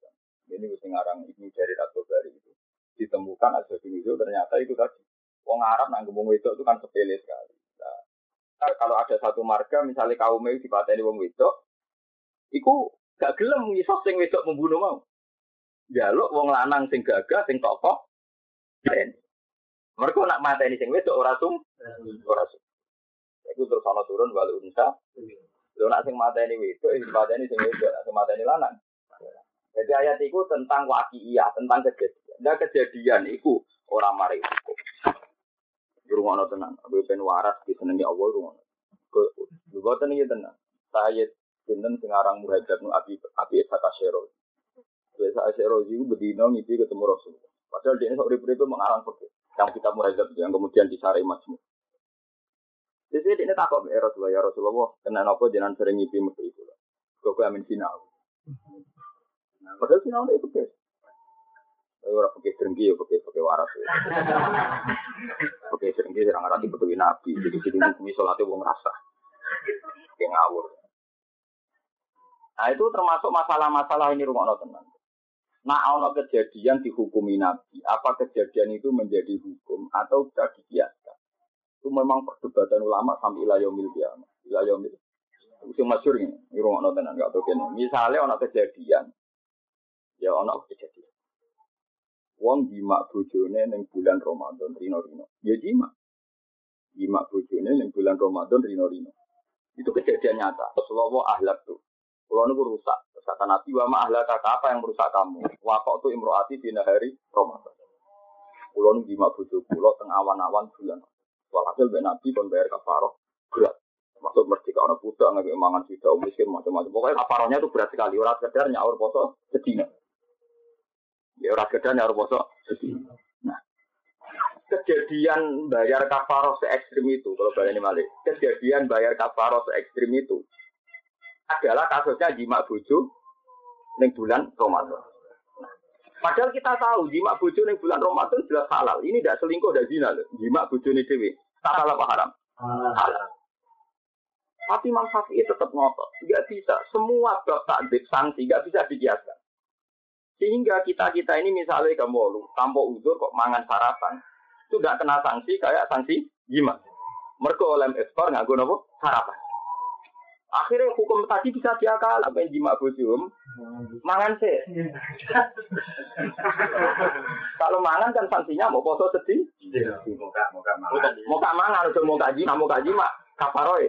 Ini wis ngarang ibu dari Ratu Bari itu ditemukan ada di ternyata itu tadi Wong Arab nang wong wedok itu kan sepele sekali. Nah, kalau ada satu marga misalnya kaum itu dipateni wong wedok, iku gak gelem ngisos sing wedok membunuh mau. Jaluk wong lanang sing gagah sing tokoh. Mereka nak mateni sing wedok ora sum, ora sum. Iku terus ana turun walu unsa. Lho nak sing mateni wedok, sing mateni sing wedok, sing mateni lanang. Jadi ayat itu tentang waki'iyah, tentang kejadian. Nah kejadian itu orang mari hukum. Rumah tenan, aku pengen waras di senengi Allah rumah. Lu boten iki tenan. Saya sinten sing aran muhajir nu abi abi Esa Kasyero. Esa Kasyero itu bedino ngipi ketemu Rasul. Padahal dia sok itu mengarang pergi. Yang kita muhajir yang kemudian disari majmu. Jadi ini takut ya Rasulullah ya Rasulullah. Kena apa jangan sering ngipi mesti itu. Kau amin sinau. Padahal sinau itu guys. Tapi orang pakai serenggi ya pakai pakai waras ya. Pakai serenggi serang arah tipe nabi. Jadi jadi hukumi sholatnya wong rasa. Kayak ngawur. Nah itu termasuk masalah-masalah ini rumah tenan. Nah, ono kejadian dihukumi Nabi, apa kejadian itu menjadi hukum atau bisa dikiaskan? Itu memang perdebatan ulama sampai ilayah mil kiamat. Ilayah mil. Itu masyur ini, ini rumah tenan nggak tahu Misalnya ono kejadian, ya ono kejadian. Wong jima bojone ning bulan Ramadan rino-rino. Ya jima. Jima bojone ning bulan Ramadan rino-rino. Itu kejadian nyata. Rasulullah ahlak tuh. Kalau niku rusak. Kata Nabi wa ahlak apa yang merusak kamu? Wakok tuh imroati di hari Ramadan. Kulo nu jima bojo kulo teng awan-awan bulan. Walhasil ben Nabi kon bayar kafaroh berat. Masuk merdeka orang budak nggak mangan sudah miskin macam-macam. Pokoknya kafarohnya itu berat sekali. Orang sekedar nyaur poso sedina. Ya ora gedhan ya ora poso. Nah, kejadian bayar kafaroh se ekstrim itu kalau ini malik. Kejadian bayar kafaroh se ekstrim itu adalah kasusnya jima bojo ning bulan Ramadan. Padahal kita tahu jima bojo ning bulan Ramadan jelas halal. Ini tidak selingkuh dan zina loh. Jima bojo nih dewi. Halal apa haram? Halal. Tapi Imam Syafi'i tetap ngotot. Tidak bisa. Semua bab takdir sanksi tidak bisa dikiaskan. Sehingga kita-kita ini misalnya kamu lu, tanpa uzur kok mangan sarapan, itu tidak kena sanksi kayak sanksi gimana? Mereka oleh ekspor nggak guna apa? Sarapan. Akhirnya hukum tadi bisa diakal apa yang jima bujum, mangan sih. Kalau mangan kan sanksinya mau poso sedih. Muka muka mangan. Muka mangan, udah mau mau kaji mak kafaroy.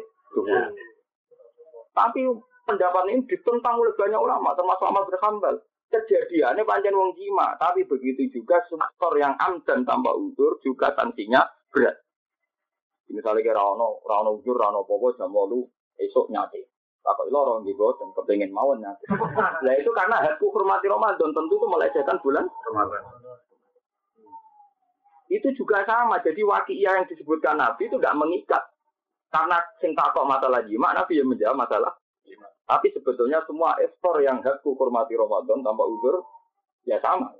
Tapi pendapat ini ditentang oleh banyak ulama, termasuk Ahmad bin Hanbal kejadiannya panjang wong jima, tapi begitu juga faktor yang am dan tanpa udur juga sanksinya berat. Misalnya kira ono, rano ujur, rano popo, jam esok nyate. Takut lorong di dan kepengen mawon nyate. Nah itu karena hakku hormati Ramadan tentu itu melecehkan bulan itu juga sama. Jadi wakiyah yang disebutkan Nabi itu tidak mengikat. Karena sing takok masalah jima, Nabi yang menjawab masalah. Tapi sebetulnya semua ekspor yang hakku hormati Ramadan tanpa uzur, ya sama.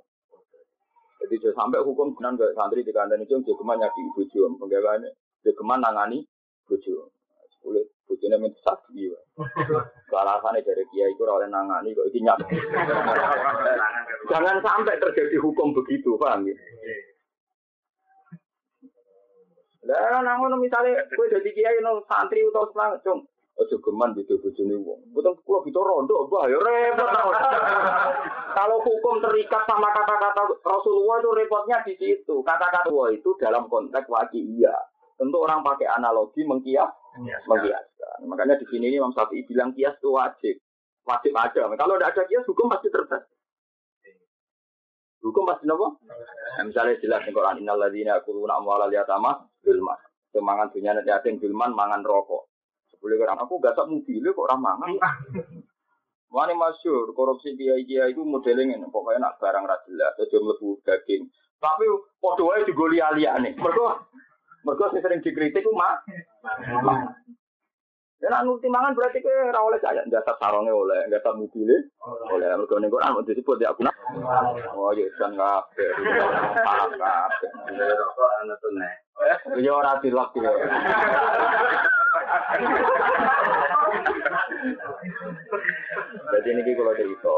Jadi sampai hukum benar gak santri di kandang itu jogeman nyaki bojo, penggawaannya jogeman nangani bojo. Boleh bojone minta saksi. Alasannya dari kiai itu oleh nangani kok ini nyaki. Jangan sampai terjadi hukum begitu, paham ya? Lah nang ngono misale kowe dadi kiai no santri utawa selang, cung. Aja geman beda bojone wong. Mboten kula beda rondo, wah ya repot. Kalau hukum terikat sama kata-kata Rasulullah itu repotnya di situ. Kata-kata itu dalam konteks wajib iya. Tentu orang pakai analogi mengkias, mengkiaskan. Makanya di sini Imam Syafi'i bilang kias itu wajib. Wajib ada. Kalau tidak ada kias, hukum pasti terbatas. Hukum pasti nopo? Nah, misalnya jelas di Quran innal ladzina yaquluna amwalal yatama bilman. Semangan dunia nanti asing bilman mangan rokok. Sebelum orang aku gak sak mobil kok orang mangan. Wani masyur korupsi kiai kiai itu modelnya ini pokoknya nak barang ra jelas aja mlebu daging. Tapi wae digoli aliyane. Mergo mergo sing sering dikritik ku mah. Ya nak nuruti mangan berarti ke ora oleh kaya dasar sarongnya oleh, dasar mobilnya oleh. Mergo ning Quran disebut ya aku Oh ya kabeh. Kabeh. Rokok anak tunai. Ya ora tilak ya. Jadi ini kalau cerita.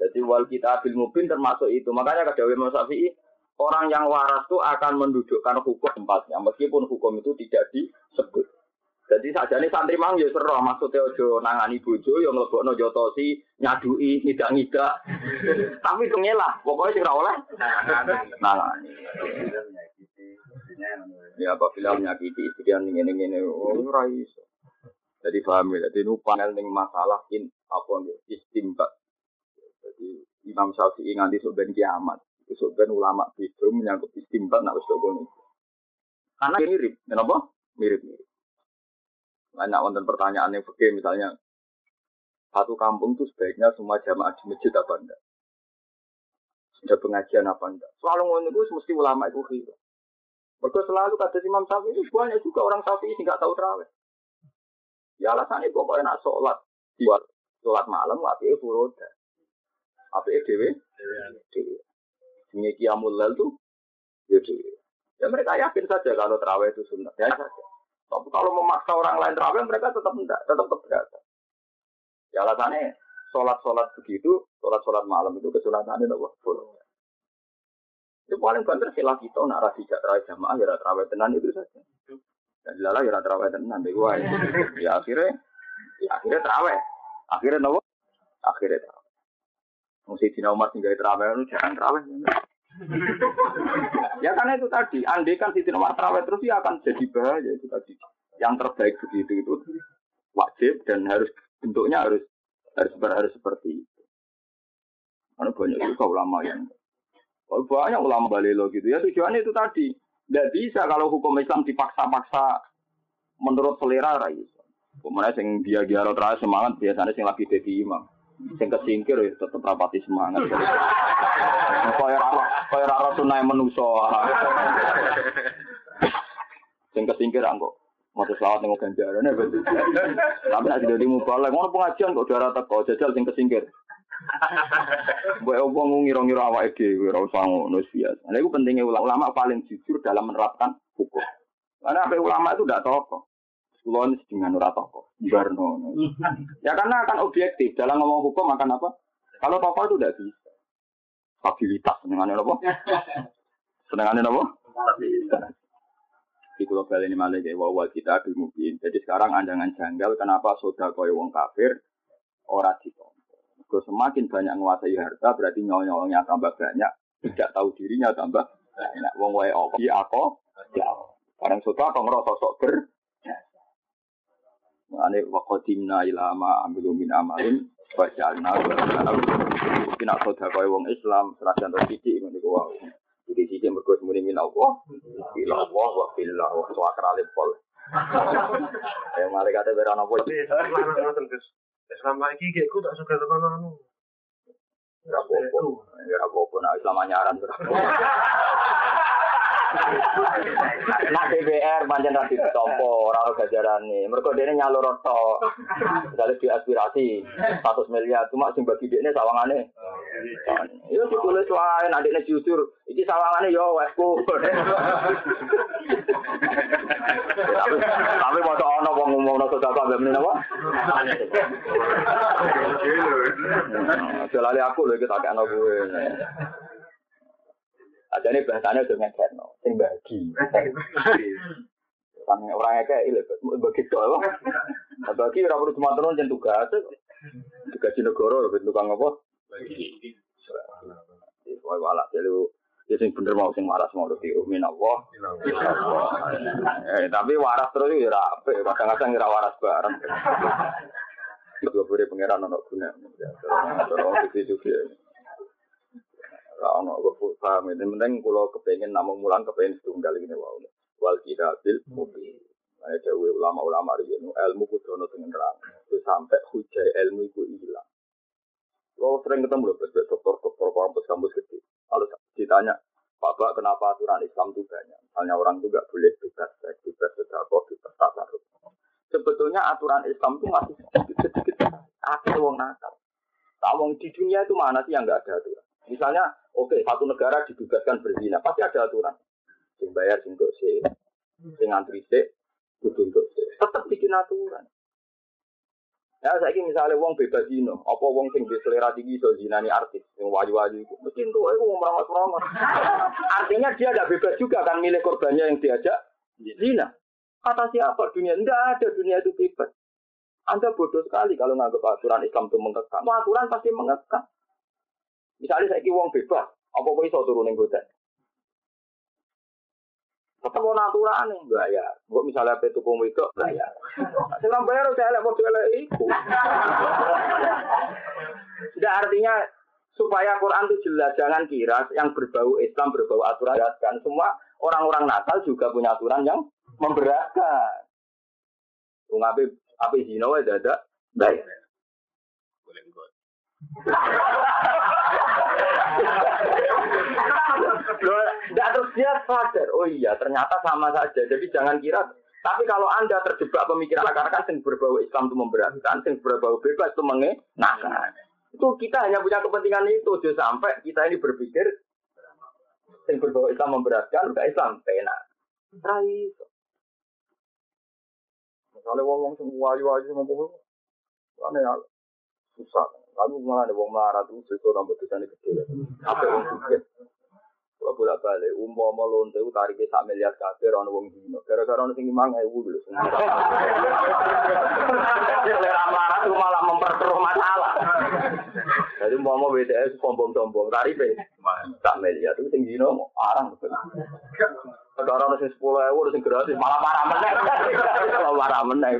Jadi wal kita bil mubin termasuk itu. Makanya kata Imam Syafi'i, orang yang waras itu akan mendudukkan hukum tempatnya, meskipun hukum itu tidak disebut. Jadi saja ini santri mang ya seru, maksudnya ojo nangani bojo, yang lebokno jotosi, nyadui, ngidak ngidak. Tapi itu ngelah, pokoknya sih oleh nangani. Ya apabila menyakiti istri yang ini ini, oh ora iso. Jadi paham ya, jadi ini panel ning masalah in apa ya, istimbat. Jadi Imam Syafi'i nganti sebenarnya kiamat. Itu sebenarnya ulama itu menyangkut istimbat nak wis kok Karena mirip, kenapa? Mirip-mirip. Banyak wonten pertanyaan yang fikih misalnya satu kampung itu sebaiknya semua jamaah di masjid apa enggak? Sudah pengajian apa enggak? Selalu ngono itu mesti ulama itu khilaf. Mereka selalu kata Imam Syafi'i itu banyak juga orang Syafi'i nggak tahu terawih. Ya alasannya pokoknya nak sholat di sholat malam tapi furoda. Apa dewe? Dewe. Ini kiamul lal tuh ya. Ya mereka yakin saja kalau terawih itu sunnah. Ya saja. Tapi kalau memaksa orang lain terawih mereka tetap enggak, tetap keberatan. Ya alasannya sholat-sholat begitu, sholat-sholat malam itu kesulatannya apa? Furoda. Itu paling banter silah kita nak rasi terawih jamaah ya terawih tenan itu saja. Dan dilala ya terawih tenan deh. Ya akhirnya ya akhirnya terawih. Akhirnya nopo? Akhirnya terawih. Mesti di Umar tinggal terawih itu jangan terawih. ya karena itu tadi, andai kan Siti Umar terawih terus ya akan jadi bahaya itu tadi. Yang terbaik begitu itu wajib dan harus bentuknya harus harus harus seperti itu. Karena banyak juga ulama yang Oh, banyak ulama balelo gitu ya tujuannya itu tadi. Tidak bisa kalau hukum Islam dipaksa-paksa menurut selera rai. Kemudian sing dia dia terakhir semangat biasanya sing lagi jadi imam. Sing kesingkir ya tetap rapati semangat. Kaya rara kaya rara tunai menuso. Sing kesingkir anggo. Mau selawat nengok ganjaran ya betul. Tapi nanti jadi mubalek, ngono pengajian kok darah teko jajal sing kesingkir. Mbok opo ngira-ngira awake dhewe ora usah ngono. Nah, itu pentingnya ulama, ulama paling jujur dalam menerapkan hukum. Karena apa ulama itu tidak tokoh. Kulon dengan ora tokoh. Barno. Ya karena akan objektif dalam ngomong hukum akan apa? Kalau tokoh itu tidak bisa. Stabilitas senengannya apa? Senengannya apa? Stabilitas. Di kulo bali ini malah kayak wawa kita mungkin. Jadi sekarang andangan janggal kenapa sudah kaya wong kafir ora ditompo. Kalau semakin banyak menguasai harta berarti nyolongnya tambah banyak, tidak tahu dirinya tambah banyak. Wong wae apa? Iya aku, ya. Barang kau ngerasa sok ber. Mengenai wakotimna ilama amilu min amalin Bajalna ja'alna Mungkin nak soda kaya wong islam Serasan roh sidi ingin dikawal Jadi sidi merkut muni min Allah. Bila Allah wa bila wa Soa keralim pol Ya malik ada berana pol Islam lagi gak tak suka teman anu. Gak apa-apa. Gak apa-apa nah islam anyaran. Nak DPR pancen ra ditompo, ora ono gajarane. Mergo dene nyalur tok. Misalnya di aspirasi 100 miliar, cuma sing bagi dekne sawangane. Yo ditulis wae nek dekne jujur, iki sawangane yo wesku. Tapi tapi mau ono wong ngomongno sedekah mbek meneh apa? Jalali aku lho iki tak kena kowe. Ajane bahasane udah ngekeno, sing bagi. Kan orang kayak ini, bagi tok apa? Bagi ora perlu cuma turun jeneng tugas. Tugas negara lho bentuk kang apa? Bagi. Wah, wala jadi ya sing bener mau sing waras mau di umin Allah. Eh, tapi waras terus ya ora apik, kadang-kadang ora waras bareng. Itu boleh pangeran ono guna. Terus itu juga. Ono kok paham ini penting kula kepengin namung mulang kepengin setunggal ini wae. Wal kitabil mubin. Nah, dewe ulama-ulama riyen ilmu kudu ono dengan terang. Itu sampai hujai ilmu itu hilang. Kalau sering ketemu loh, dokter-dokter kampus-kampus gede. Kalau ditanya, Bapak kenapa aturan Islam itu banyak? Misalnya orang itu nggak boleh bebas seks, bebas sedekah, bebas tasarruf. Sebetulnya aturan Islam itu masih sedikit-sedikit ada wong nakal. Nah, di dunia itu mana sih yang nggak ada aturan? Misalnya, oke, okay, satu negara dibebaskan berzina, pasti ada aturan. Sing bayar, sing untuk si, sing antri si, kudu untuk si. Tetap bikin aturan. Ya, saya ini misalnya wong bebas zino, apa wong sing di selera tinggi so zinani artis, yang waju-waju itu, mesti itu, aku mau merawat-merawat. Artinya dia tidak bebas juga kan milih korbannya yang diajak zina. Kata siapa dunia? Tidak ada dunia itu bebas. Anda bodoh sekali kalau nganggap aturan Islam itu mengekang. Aturan pasti mengekang. Misalnya saya wong bebas, apa kok iso turun yang goda? Tetap mau aturan nih, bayar. Gue misalnya apa itu kamu itu bayar. Sekarang bayar saya lihat waktu itu. Tidak artinya supaya Quran itu jelas jangan kira yang berbau Islam berbau aturan kan semua orang-orang nakal juga punya aturan yang memberatkan. Wong ape ape zina wae dadak bayar. Boleh Tidak terus dia sadar, oh iya ternyata sama saja. Jadi jangan kira. Tapi kalau anda terjebak pemikiran akar-akar yang berbau Islam itu memberatkan, yang berbau bebas itu mengenakan. Itu kita hanya punya kepentingan itu. Jadi sampai kita ini berpikir yang berbau Islam memberatkan, bukan Islam enak. Rai. Misalnya wong-wong semua wayu-wayu ngomong, aneh susah. Lalu malah ada wong melarat itu cerita tambah dosa ini gede. Apa yang suka? Kalau bolak balik, umpo mau lonte itu tariknya sak miliar kafe, orang wong dino. Gara-gara orang sing imang ewu dulu. Selera melarat itu malah memperkeruh masalah. Jadi mau mau BTS sombong-sombong, tariknya sak miliar itu sing dino arang. Sekarang orang sing sepuluh ewu, sing gratis, malah parah meneng. Malah parah meneng.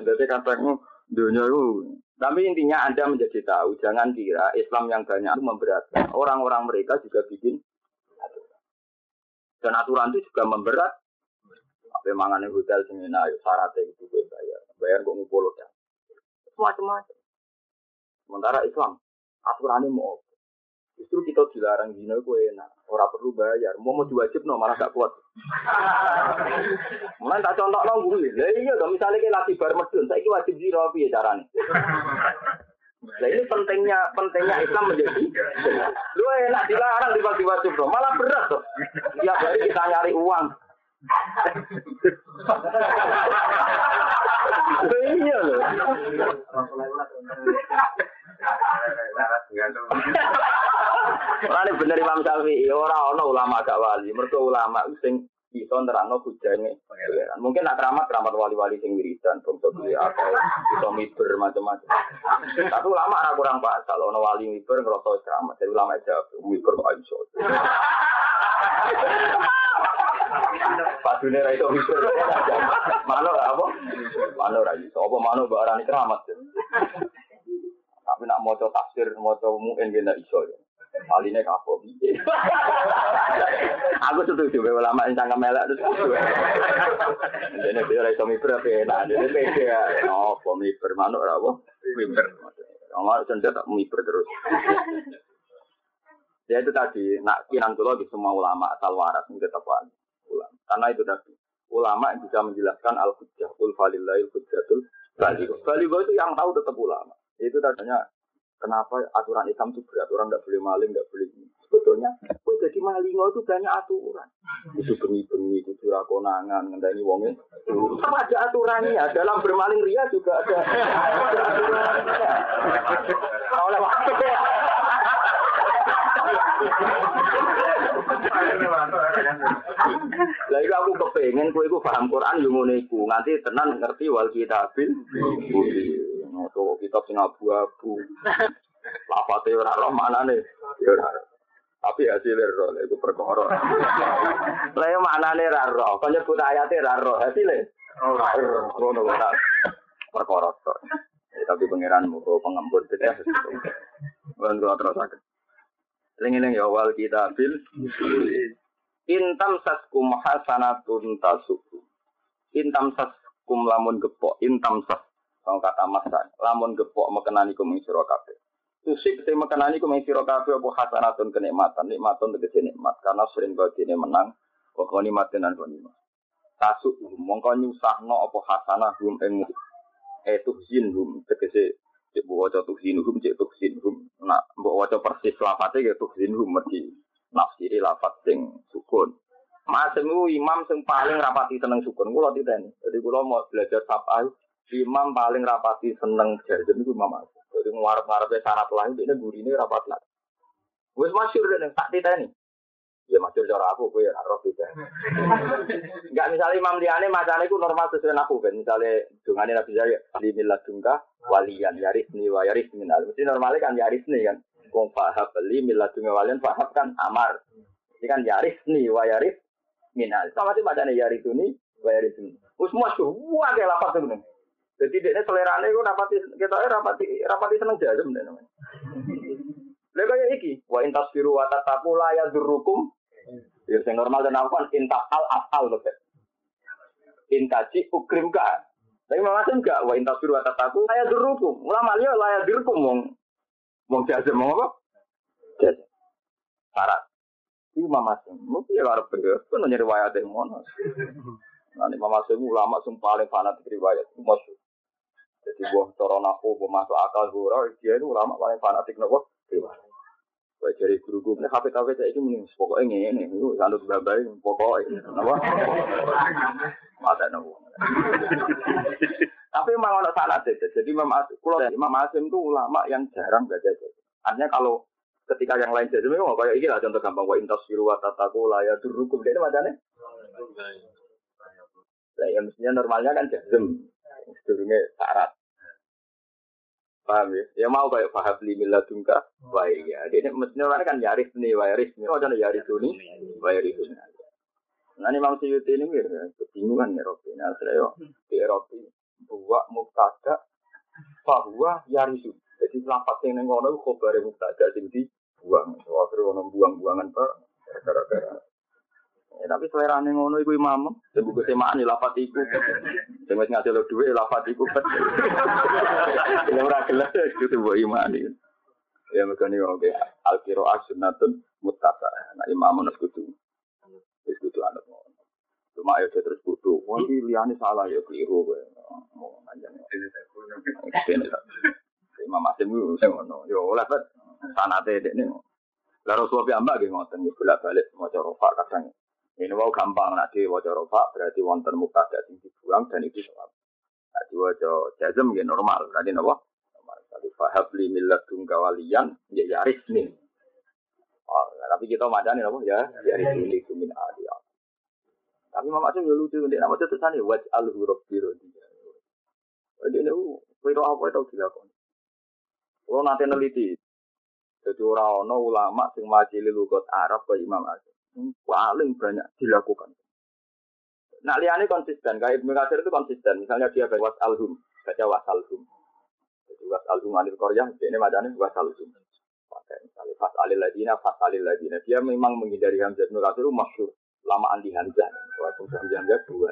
Jadi kadang dunia itu tapi intinya Anda menjadi tahu, jangan kira Islam yang banyak itu memberatkan. Orang-orang mereka juga bikin. Dan aturan itu juga memberat. Apa mangan hotel semina, ayo syaratnya itu bayar. Bayar kok ngumpul ya. Macam-macam. Sementara Islam, aturannya mau Justru kita dilarang zina itu enak. Orang perlu bayar. Mau mau diwajib no malah gak kuat. Mulai tak contoh no gue. Lah iya dong misalnya kayak lagi bar medun, saya wajib zina piye caranya? Nah ini pentingnya pentingnya Islam menjadi lu enak dilarang dibagi wajib no malah berat tuh. Tiap hari kita nyari uang. iya loh. Ora bener Imam Syafi'i, ora ana ulama gak wali. Mergo ulama sing iso nerangno bujane pangeran. Mungkin nak keramat keramat wali-wali sing wiridan, bangsa duwe akeh, iso miber macam-macam. Tapi ulama ora kurang pas, kalau ana wali miber ngrasa keramat, jadi ulama aja miber kok iso. Pak Dunia ra iso miber. Mana apa? Mana ra iso. Apa mana mbak arani keramat. Tapi nak mau tafsir, mau mu'in gak iso ya. Aline kapok. Be ulama yang cangkem elek terus. Dene dia ora iso miber apa enak. Dene pede ya. Oh, apa miber manuk apa? Miber. Omar tak miber terus. Ya itu tadi, nak kiran kula di semua ulama asal waras ini tetap ulama. Karena itu tadi, ulama yang bisa menjelaskan al-hujjah, ul falillahil hujjatul baligo. Baligo itu yang tahu tetap ulama. Itu tadinya kenapa aturan Islam itu berat, orang nggak boleh maling, nggak boleh ini. Sebetulnya, kok jadi malingo itu banyak aturan. Itu bengi-bengi, itu rakonangan, ngendani wongnya. Sama ada aturannya, dalam bermaling ria juga ada. Oleh waktu Lah iku aku kepengen kowe iku paham Quran yo ngono iku. Nganti tenan ngerti wal kitabil. Ngono kitab sing abu-abu. Lafate ora roh manane. Ya ora. Tapi hasilnya roh, itu perkara. Lah yo manane ra roh. Kok nyebut ayate ra roh, hasilnya. Ngono ora. Perkara tok. Tapi pangeran muga pengempur ya. Wan terus sakit. Lengi-lengi awal kita bil. Intam saskum hasanatun tasuku. Intam saskum lamun gepok. Intam sas. Kalau kata masa. Lamun gepok mekenani kum ing sira kabeh. Tusik te mekenani kum ing sira kabeh apa hasanatun kenikmatan. Nikmatun tegese nikmat. Karena sering badine menang. Pokoknya nikmatin dan nikmat. Tasuk mongko nyusahno apa hasanah hum ing eh tuhzin hum tegese cek mbok waca tuhzinuhum cek tuhzinhum nak mbok waca persis lafate ya tuhzinhum mergi nafsiri lafat sing sukun. Masem imam sing paling rapati seneng sukun kula titeni jadi kula mau belajar sabah imam paling rapati seneng jajan itu imam Masem jadi ngarep-ngarepe syarat lain ini gurine rapat lah. Wis masyhur nek tak titeni Ya masyur cara aku, gue ya roh juga. Enggak misalnya Imam Liane macamnya itu normal sesuai aku kan. Misalnya dungane Nabi Zahir, di milah dungka walian yaris nih wa yaris minal. Mesti normalnya kan yaris nih kan. Kong fahab beli milah dungka walian fahab kan amar. Ini kan yaris nih wa yaris minal. Sama sih macamnya yaris ini wa yaris ini. Us masyur, wah kayak lapat tuh Jadi dia selera itu rapati kita rapati rapati seneng jajem deh namanya. Lha kaya iki, wa intasbiru wa tataku la yadurrukum. Ya sing normal dan apa intak al asal lho, Pak. Intaji ukrim ka. Tapi maksud enggak wa intasbiru wa tataku la yadurrukum. Ulama liya la yadurrukum wong wong jajem wong apa? Jajem. Syarat. Iku mama sing, mesti ya arep bener, kan nyari riwayat yang ngono. Nanti mama sing ulama sing paling fanatik riwayat, maksud. Jadi buah cara nafu, buah masuk akal hura, dia itu ulama paling fanatik nopo riwayat. Kayak dari guru guru, HP HP saya itu mending pokoknya ini, itu sandut babai, pokoknya, apa? Mata nopo. Tapi memang ada sanat deh. Jadi Imam Asim, kalau Imam Asim itu ulama yang jarang baca Artinya kalau ketika yang lain jadi memang kayak ini lah contoh gampang wa intas firu wa tataku ya durukum ini macamnya. Nah, ya mestinya normalnya kan jazm, sedurunge syarat. Paham ya? Ya mau kayak paham limi ladungka. Wah iya. Dia mestinya orang kan yaris nih, yaris nih. Oh jangan yaris ini, yaris ini. Nah ini Imam Suyuti ini ya, kebingungan ya Robi. Nah saya di Eropa buat muktada bahwa yarisu. Jadi lapat yang nengono khobar muktada sing di buang. Akhirnya ono buang-buangan pak. Gara-gara. Ya, tapi selera ning ngono iku imam. Sing buku semaan ya lapat iku. Sing wis ngasih lo dhuwit lapat iku pet. Sing ora gelem itu mbok imani. Ya makane oke al qiraat sunnatun muttaba. Nah imam nus kudu. Wis kudu anut ngono. Cuma ayo terus kudu. Wah iki liyane salah ya keliru kowe. Mau nganjane. Imam Asim itu saya ngono. Yo oleh bet sanate dekne. Lah Rasulullah piyambak nggih ngoten bolak-balik maca rofa kadang. Ini mau gampang nanti wajah rofa berarti wonten mubtada sing dibuang dan itu soal. Nanti wajah jazm ya normal. Nanti nopo normal. Tapi fahab li millat walian ya yaris nih. Oh, tapi kita macam nopo ya yaris ini kumin adi. Tapi mama tuh ya lucu dia nama itu sana waj al huruf biru dia. Jadi ini kira apa itu dilakukan. Kalau nanti neliti, jadi orang ulama sing majili lugat Arab ke Imam Asy'ari paling banyak dilakukan. Nah, liane konsisten. Kayak Ibnu Katsir itu konsisten. Misalnya dia baca was alhum, baca was alhum. Jadi was alhum anil Korea, ini macamnya was alhum. Pakai misalnya fasalil ladina fasalil ladina. Dia memang menghindari Hamzah bin Kasir itu masyhur lama anti Hamzah. Waktu Hamzah Hamzah dua.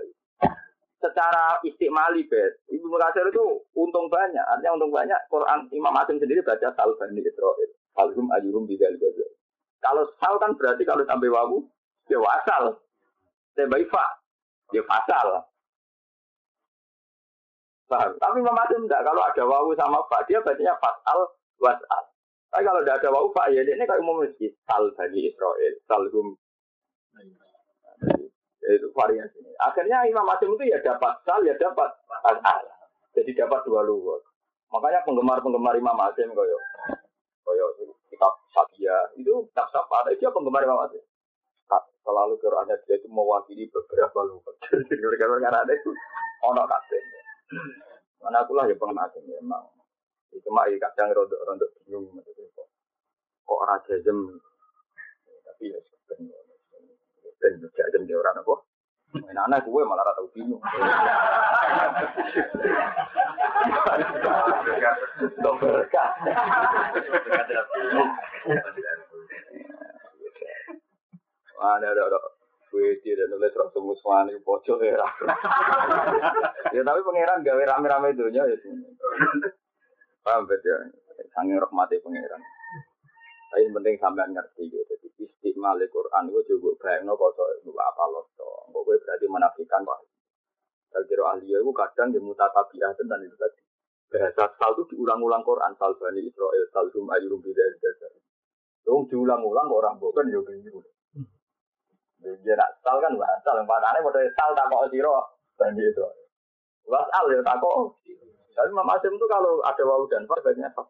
Secara istimali bet, Ibu itu untung banyak. Artinya untung banyak. Quran Imam Asim sendiri baca Sal Bani Israel. Salhum ajurum bidal Kalau sal kan berarti kalau sampai wawu, ya wasal. Sampai fa, ya fasal. Paham? Tapi Asim enggak. Kalau ada wawu sama fa, dia bacanya fasal wasal. Tapi kalau tidak ada wau pak ya ini kayak umum masjid sal bani Israel, salhum. Ya, itu variasi. Akhirnya Imam Asim itu ya dapat sal ya dapat asal. Jadi dapat dua lugat. Makanya penggemar-penggemar Imam Asim koyo kitab Sakia itu kitab Safa ada dia penggemar Imam Asim. Selalu Qurannya dia itu mewakili beberapa lugat. Jadi karena ada itu ono kasih. Mana akulah ya Asim memang itu mah iya, kadang rontok-rontok bingung kok. Kok ora jajem. Tapi ya ben ben jajem dia orang apa? Anak gue malah rata bingung. Dok berkah. Ada ada ada. Gue tidak nulis rasul muswani pojok ya. Ya tapi pangeran gawe rame-rame itu ya. Paham ya? Sangi rahmati pangeran. Tapi penting sampean ngerti gitu. Istiqmal Quran itu juga bayang no kosong itu apa loh. Gue berarti menafikan pak. Kalau kira ahli itu kadang dia mutatabiah tentang itu tadi. Bahasa sal itu diulang-ulang Quran. Sal Bani Israel, Sal Hum Ayurum Bidari Dasar. Itu diulang-ulang orang bukan ya bingung. Dia nak sal kan bahasa yang panahnya mau sal tak kok siro Bani Israel. Wasal ya tak kok tapi Imam Asim itu kalau ada wau dan fa biasanya fa.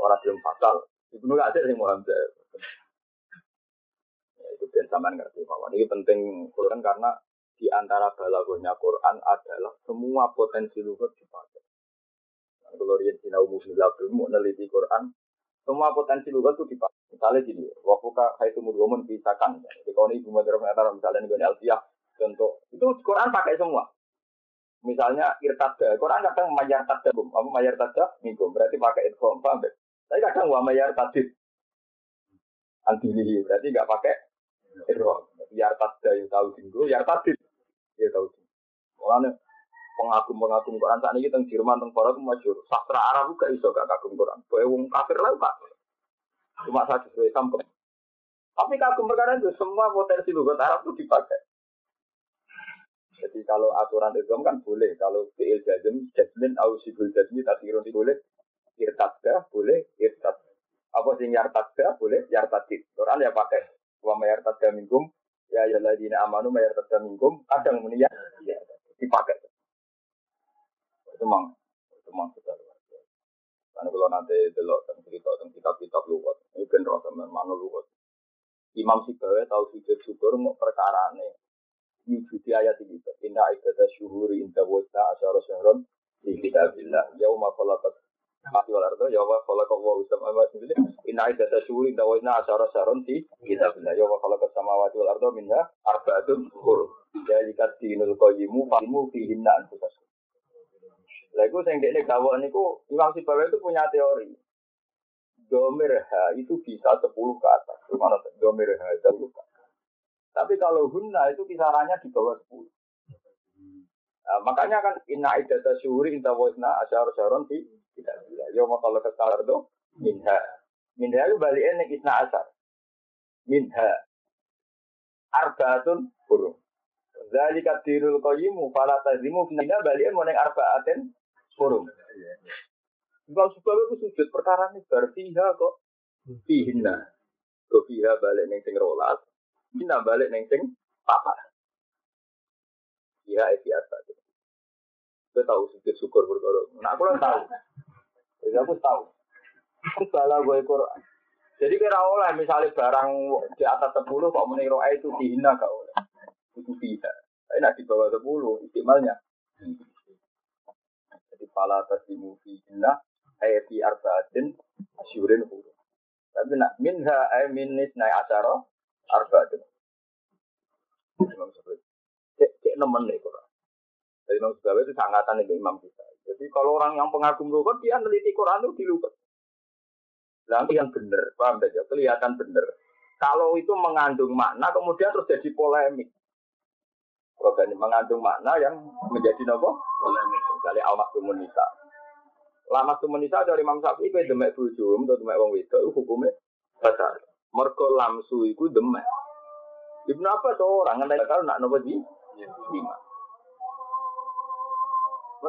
Orang belum fatal. Ibnu Katsir sing Muhammad. Ya, itu ben sampean ngerti bahwa ini penting Quran karena di antara balagonya Quran adalah semua potensi lugat dipakai. Nah, kalau rian sinau musnillah mau neliti Quran, semua potensi lugat itu dipakai. Misalnya gini, wafuka itu mudgomun pisakan. Jadi kalau ini ibu mengatakan misalnya ini Alfiyah, contoh itu Quran pakai semua. Misalnya irtada, Quran kadang mayar tada bum, apa mayar tada minggu, berarti pakai idgham, paham ya? Tapi kadang wa mayar tadid antilihi, berarti nggak pakai idgham. Yar tada yang tahu tinggu, yar tadid ya tahu tinggu. Makanya pengagum-pengagum Quran saat ini tentang Jerman, tentang Barat masyur. Sastra Arab juga iso gak kagum Quran. Boleh wong kafir lah pak. Cuma satu sesuai sampel. Tapi kagum perkara itu semua potensi lugat Arab itu dipakai. Jadi kalau aturan Islam kan boleh. Kalau fi'il jazm, jazmin, au sibul jazmi, tasirun boleh. Irtadda, boleh. Irtad. Apa sing yartadda, boleh. Yartadid. Quran ya pakai. Wa mayartadda minggum. Ya ya ladina amanu mayartadda minggum. Kadang meniyah. Ya, dipakai. Itu memang. Itu memang sudah luar biasa. Karena kalau nanti delok tentang cerita tentang kitab-kitab luwat. Ini kan rasa memang luwat. Imam Sibawa tahu sujud syukur mau perkara ini wujudi ayat ini. Inna ibadah syuhuri inda wajna asyara syahron di kitabillah. Yauma khalaqat mati wal ardo yauma khalaqa wa usama wa sendiri. Inna ibadah syuhuri inda wajna asyara syahron di kitabillah. Yauma khalaqat samawati wal ardo minha arba'atun hur. Jalikat dinul qayyimu fahimu fihinna anfusas. Lagu yang dekne gawa niku Imam Sibawa itu punya teori. Domir ha itu bisa 10 ke atas. Gimana domir ha 10 ke atas. Tapi kalau hunna itu kisarannya di bawah 10. Nah, makanya kan inna idata syuri inta wasna asyar syaron di tidak bila. Yo mau kalau kesalar itu minha. Minha itu baliknya nih isna asar. Minha. Arbaatun burung. Zalika dirul qayyimu fala tazimu finna baliknya mau neng arbaatin burung. Bang sebab itu sujud perkara ini berfiha kok. Fihinna. Kok fiha balik neng sing rolas. Kita balik neng sing papa. Iya, biasa. Kita tahu sujud syukur berkoro. Nah, aku tahu. Jadi aku tahu. Aku salah gue Quran. Jadi kira oleh misalnya barang di atas 10 kok meniru itu dihina gak oleh. Itu bisa. Tapi nak di bawah 10 istimalnya. Jadi pala tasimu fi hina ayat di arba'atin asyurin huruf. Tapi nak minha ay minis naik acara arba itu. Imam Syafi'i. Cek cek nemen nih Quran. Jadi Imam Syafi'i itu sangatan dengan Imam kita. Jadi kalau orang yang pengagum lugat dia meneliti Quran itu di lugat. Nanti yang benar, paham ya? Kelihatan benar. Kalau itu mengandung makna, kemudian terus jadi polemik. Kalau ini mengandung makna yang menjadi nopo polemik. Misalnya al nisa. Lama nisa dari Imam Syafi'i itu demek bujum atau demek wong wedok itu hukumnya besar. Mergo lamsu itu demek. Ibnu apa seorang ngentai kalau nak nopo di lima.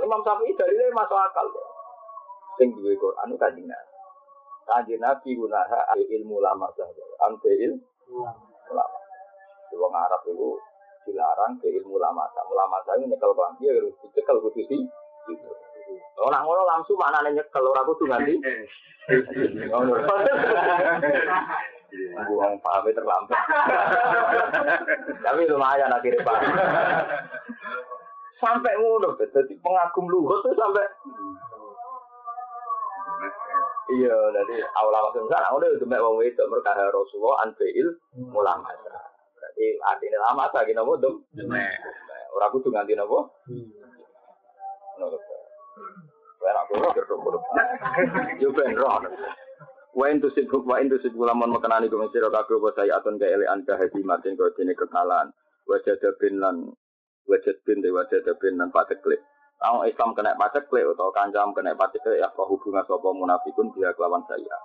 Imam Syafi'i dalilnya masuk akal. Sing duwe Quran kanjeng Nabi. Kanjeng Nabi gunaha ilmu lama saja. Ante ilmu lama. Wong Arab itu dilarang ke ilmu lama. Ulama saya nyekel bangki harus dicekel kudu sih. Orang ngono langsung mana nyekel ora kudu nganti. Buang pahamnya terlambat. Tapi lumayan akhirnya pak. Sampai ngono, jadi pengagum luhut tuh sampai Iya, jadi awal awal sana udah itu mek wong itu perkara Rasulullah anfil ulama. Berarti artinya lama lagi nopo dem. Orang kudu nganti nopo. Wah, aku bodoh. Yo ben roh. Wa intu sibuk wa intu sibuk lamun makanani kumi sira kabeh apa saya atun ke elean kahadi matin kau dene kekalan. Wajah bin lan wajah bin de wajah bin lan pateklik. Kalau Islam kena pacek klik atau kancam kena pacek klik ya roh hubungan sopo munafikun dia kelawan saya.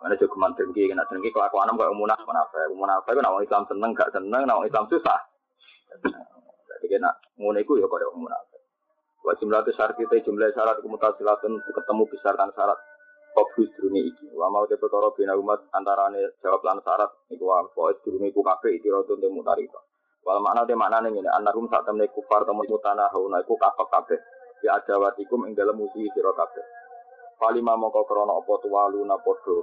Mana juga dengki kena dengki kelakuan kok munaf munafik. Munafik kan orang Islam seneng gak seneng, orang Islam susah. Jadi kena ngono iku ya kaya munafik. Wa jumlah syarat kita jumlah syarat silatun ketemu besarkan syarat Fokus durungi iki. Wa mau te perkara bina umat antarane jawab lan syarat iku wa pokoke durungi ku kabeh iki rotun temu tarika. Wal makna te maknane ngene, anarum sak temne kufar temu mutana hauna iku kapek kabeh. Ya adawatikum ing dalem musuh sira kabeh. Palima mongko krana apa tuwaluna padha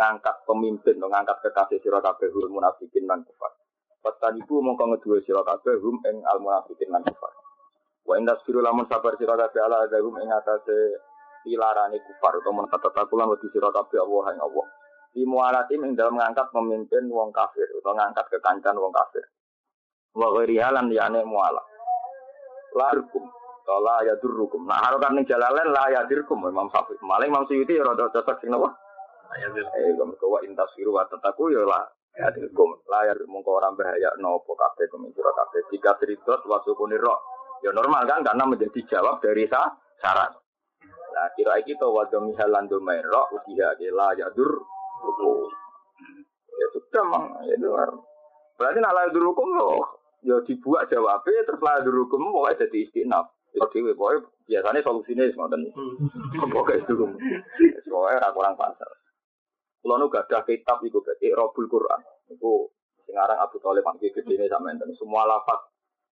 ngangkat pemimpin atau ngangkat kekasih sira kabeh hul munafikin lan kufar. Petan ibu mongko ngeduwe sira kabeh hum ing al munafikin lan kufar. Wa indas firu lamun sabar sira kabeh ala adahum ing atase pilarane kufar utawa menetatakulan wedi sira kabeh Allah ing Allah. Di mualatim ing dalam ngangkat pemimpin wong kafir utawa ngangkat kekancan wong kafir wa ghairiha lan liyane muala. La rukum la ya durrukum nah harokat ning jalalen la ya dirkum Imam Syafi'i maling Imam Suyuti ya rada cocok sing napa? Eh kamu wa intasiru wa tataku ya la ya dirkum la ya mongko ora bahaya nopo kabeh kumisira kabeh. Jika seridot wa sukuni ro ya normal kan karena menjadi jawab dari sa syarat. Nah, kira kita wa domi halan domai ro usia la ya dur ya sudah mang. Ya berarti nak la ya durrukum loh ya dibuat jawabnya terus lah hukum pokoknya jadi istinaf itu dewi pokoknya biasanya solusinya semacam ini pokoknya itu? Pokoknya orang kurang pasar. Kalau nu gak ada kitab itu berarti Robul Quran. Itu sekarang Abu Talib panggil gede ini sama enten semua lafat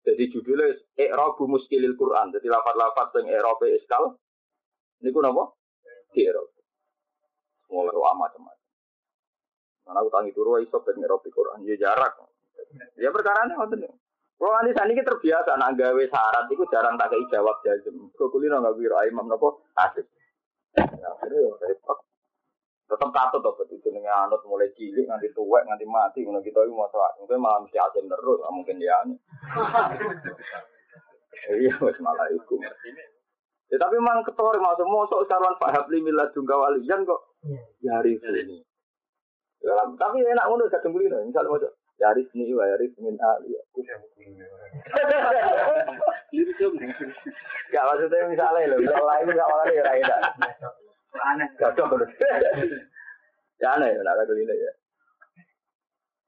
jadi judulnya Iqrabu Muskilil Quran. Jadi lafat-lafat yang Iqrabu Iskal. Ini ku apa? di Iqrabu mulai doa macam-macam karena aku tangi turu iso ben Iqrabu Quran. Ya jarak Ya perkara ini ngoten. Kalau nanti saat ini terbiasa nak gawe syarat itu jarang tak kei jawab jazm. Kau kulino nggak biro imam nopo asik. Ya, repot. Tetap katut tuh betul jenenge anut mulai cilik nganti tuwek nganti mati ngono kita iki mau soal. Mungkin malah mesti asin terus, mungkin dia. Iya, wis malah iku. Ya tapi memang ketor masuk mosok sarwan Pak Habli milah jungga walian kok. Ya hari ini. Ya, tapi enak ngono kadang kulino misalnya mau Yaris ni wa yaris min ali. Gak maksudnya misalnya loh, kalau lain gak malah ya raih Aneh. Gak cocok Ya aneh, nak kata ini ya.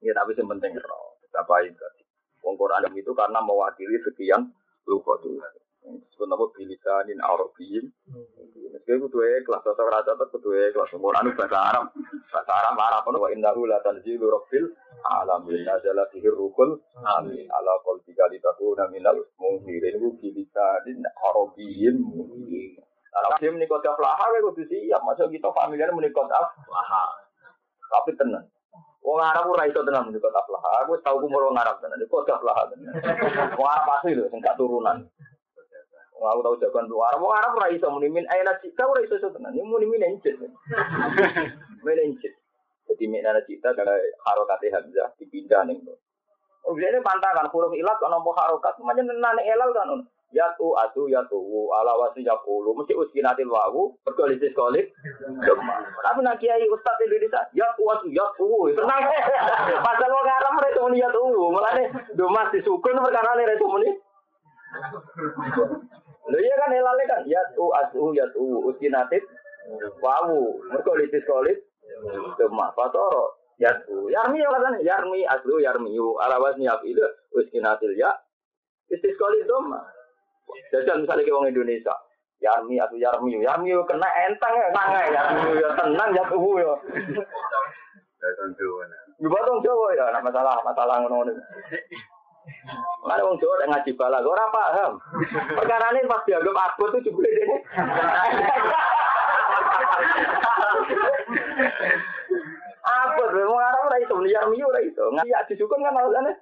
Ya tapi yang penting roh. Apa itu? Wong Quran itu karena mewakili sekian lupa tuh disebut apa bilisanin Arabiyin. Meski kudu kelas atau rata atau kudu kelas umur anu bahasa Arab. Bahasa Arab Arab wa innahu la tanzilu rabbil alamin. Nazala fihi rukul amin. Ala qalbika litakuna minal munzirin ku bilisanin Arabiyin. Kalau dia menikah aflaha, kita kudu siap. Masa kita familiar menikah aflaha. Tapi tenang. Wong Arab ora iso tenan menikah aflaha. Aku tahu ku wong Arab tenan. Iku aflaha tenan. Wong Arab asli lho sing turunan. Aku tahu jagoan luar. Mau Arab ora iso muni min aina cita ora iso tenan. Ini muni min encet. Min encet. Jadi min aina cita kalau harokat dipindah nih. Oh, ini pantangan huruf ilat kan nomor harokat, macam nane elal kan. Yatu atu yatu ala wasi yakulu mesti uskinatil wawu berkolisis kolik. Tapi nak kiai ustaz Indonesia yatu atu yatu tenang. Pasal wong Arab mereka muni yatu mulane domas disukun perkara ne reso muni. Lho iya kan elale kan? Yatu atu yatu uskinatil wawu berkolisis kolik gemma. Patoro yatu yarmi ya katanya. Yarmi aslu yarmi. Ala wasi yafilu uskinatil ya. Istisqali doma. Jajal misalnya ke orang Indonesia. Yarmi atau Yarmi, Yarmi kena enteng ya, sangai Yarmi yo tenang ya tuh. Juga dong Jawa ya, nah masalah masalah ngono ngono. Mana wong Jawa ngaji bala, ora paham. Perkara ini pas dianggap aku tuh juga ini. Apa tuh? Mau Arab ora iso, Yarmi ora iso. Ngaji aji sukun kan alasannya.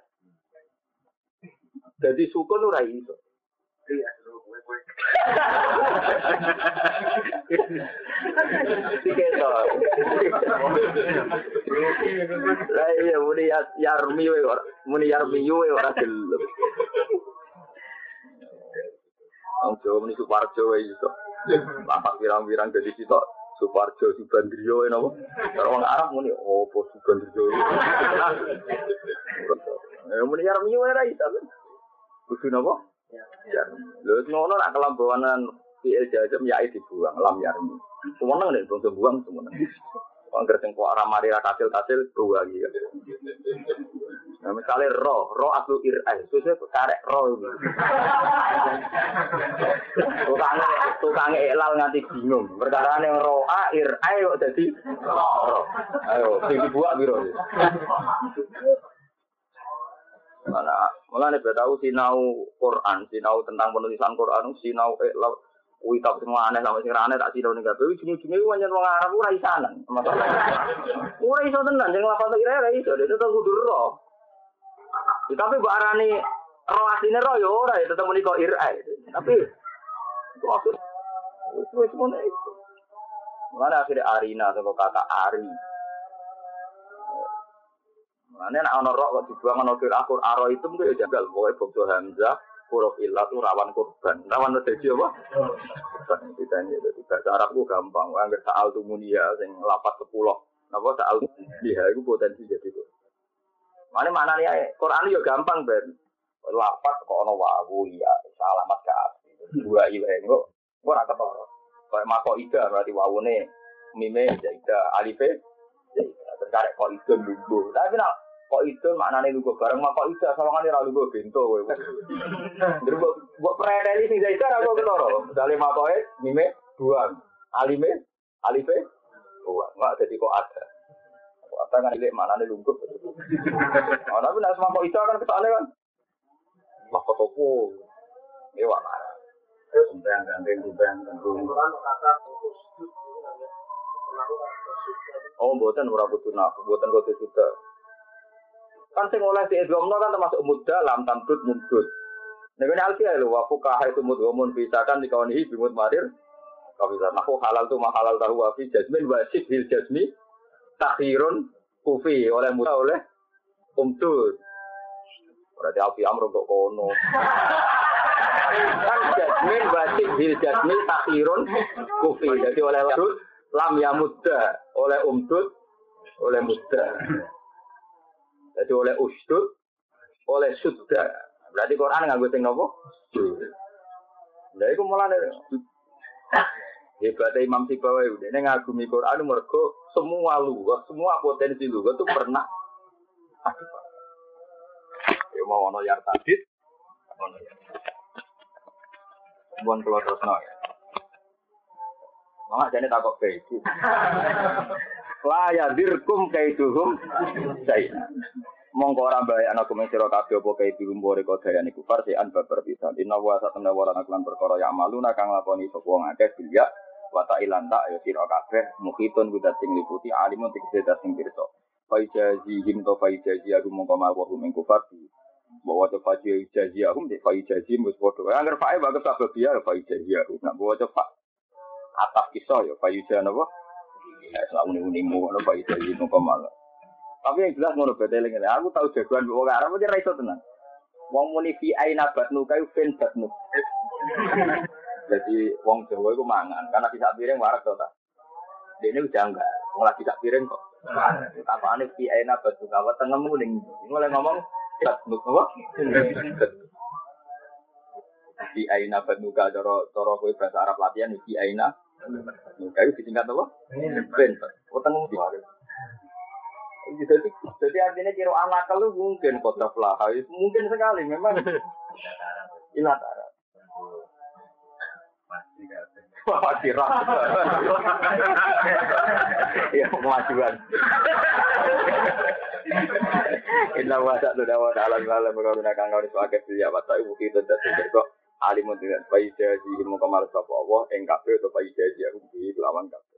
Jadi sukun ora iso. Diketok. Lah iya muni yarmi we ora muni yarmi we ora gelem. Wong Jawa muni Suparjo wae iso. Lapak pirang-pirang dadi sitok Suparjo Subandrio napa? Kalau wong Arab muni opo Subandrio. Ya muni yarmi we ora iso. Kudu napa? Ya. Lho ngono nak kelambanan fi'il jazm ya dibuang lam yarmi. Semeneng nek bangsa buang semeneng. Wong gerteng kok ora mari ra kasil-kasil buang iki. Nah, misalnya ro, ro aslu ir'ai, susah karek ro ini. Tukangnya, tukangnya elal nganti bingung. Perkara yang ro a, ir'ai kok jadi ro. Ayo, sing dibuat biro. Mana, malah nih tahu sinau Quran, sinau tentang penulisan Quran, sinau eh lau Wih tak semua aneh sama sing aneh tak sinau nih gawe. Ujung-ujungnya gue wong Arab ora isanan. Masalah. Ora iso tenan, jangan lapor lagi ora iso. Dia tetap kudu roh. Ya, tapi mbak Arani roh aslinya roh ya ora ya tetap muni kok irai. Tapi itu maksud itu semuanya itu. Mana akhirnya Arina atau kata Ari. Mana nak ono roh kok dibuang ono kira akur aro itu mungkin ya jagal. Pokoknya bokso Hamzah huruf ilah tuh rawan korban. Rawan terjadi apa? Korban. Ditanya jadi bahasa Arab itu gampang. Angger saal tuh munia sing lapat sepuluh. Napa saal dia itu potensi jadi korban. Mana mana nih Quran yo gampang ben. Lapat kok ono wawu ya alamat ke asli. Dua kok kok ora ketara. Kayak mako ida berarti wawune mime jaida alife jaida. Terkarek kok itu lungguh. Tapi nak kok itu maknane lungguh bareng mako ida sawangane ra lungguh bento. Jadi buat predeli sing jaida ra kok ketara. Misale makoe mime dua. Alime alife dua. Enggak jadi kok ada. Apa kan ilek mana nih lungkup. Oh, tapi nak semua kok itu kan kesalahan kan. Wah kok topo. Ewa mana. Sumpah. Oh, buatan ora kudu nak, buatan kudu sudah. Kan sing oleh di Edwamno kan termasuk muda lam tamdud mudud. Nek ini alfiah lho, wa fuqaha itu mudwamun bisa kan dikaunihi bimut marir. Kalau bisa nahu halal tu mahalal tahu wa fi jazmin wajib bil jazmi takhirun kufi oleh muda oleh umdud. Berarti alfi amr untuk kono. kan jazmin wajib bil jazmi takhirun kufi. Jadi oleh lam ya muda oleh umdud oleh muda. Jadi oleh usdud oleh sudda. Berarti Quran nggak sing nopo? Lah iku mulane Hebatnya Imam Sibawi udah ini ngagumi Quran mergo semua lugat, semua potensi lugat itu pernah. Ya mau ono yar tadit, ono yar. Bukan keluar terus ya. Mama jadi takut kayak. La ya dirkum kaiduhum saya. Mongko ora bae ana kumeng sira kabeh apa kaiduhum bore kodaya niku farsi an babar pisan. Inna wa satana wa lan perkara ya maluna kang lakoni sapa wong akeh bilya wa ta'ilan tak ya sira kabeh mukhitun kudat sing liputi alimun tegese sing pirsa. Faijazihim to faijazihum mongko mawuh ing kufar di bahwa to faijazihum de faijazihim wis padha. Angger fae bagus sabab ya faijazihum. Nak bahwa fa atas kisah ya apa? Ya selalu ning-ning ngono faijazihum mongko malah. Tapi yang jelas ngono beteling ini. Aku tahu jagoan wong Arab aja ra iso tenan. Wong muni fi aina batnu kayu fin batnu. Jadi wong Jawa itu mangan karena bisa piring warak ta. Dia ini udah enggak, wong lagi sak piring kok. Apa aneh pi enak batu kawat tengemu ning. Mulai ngomong Badnuk apa? Di aina badnuka cara cara kowe bahasa Arab latihan di aina badnuka itu disingkat apa? Ben. Oh tengah di hari. Jadi, jadi artinya kira anak lu mungkin kota flaha, mungkin sekali memang ilatara. Wah, kira. Ya, kemajuan. Inna wa sa'adu dawa ta'ala ta'ala Berkata kang kau disuakai siya Wa ta'ibu kita jatuh Kok alimun dengan Bayi jaji ilmu kamar Sapa Allah Yang kabeh atau bayi jaji Aku kelawan kabeh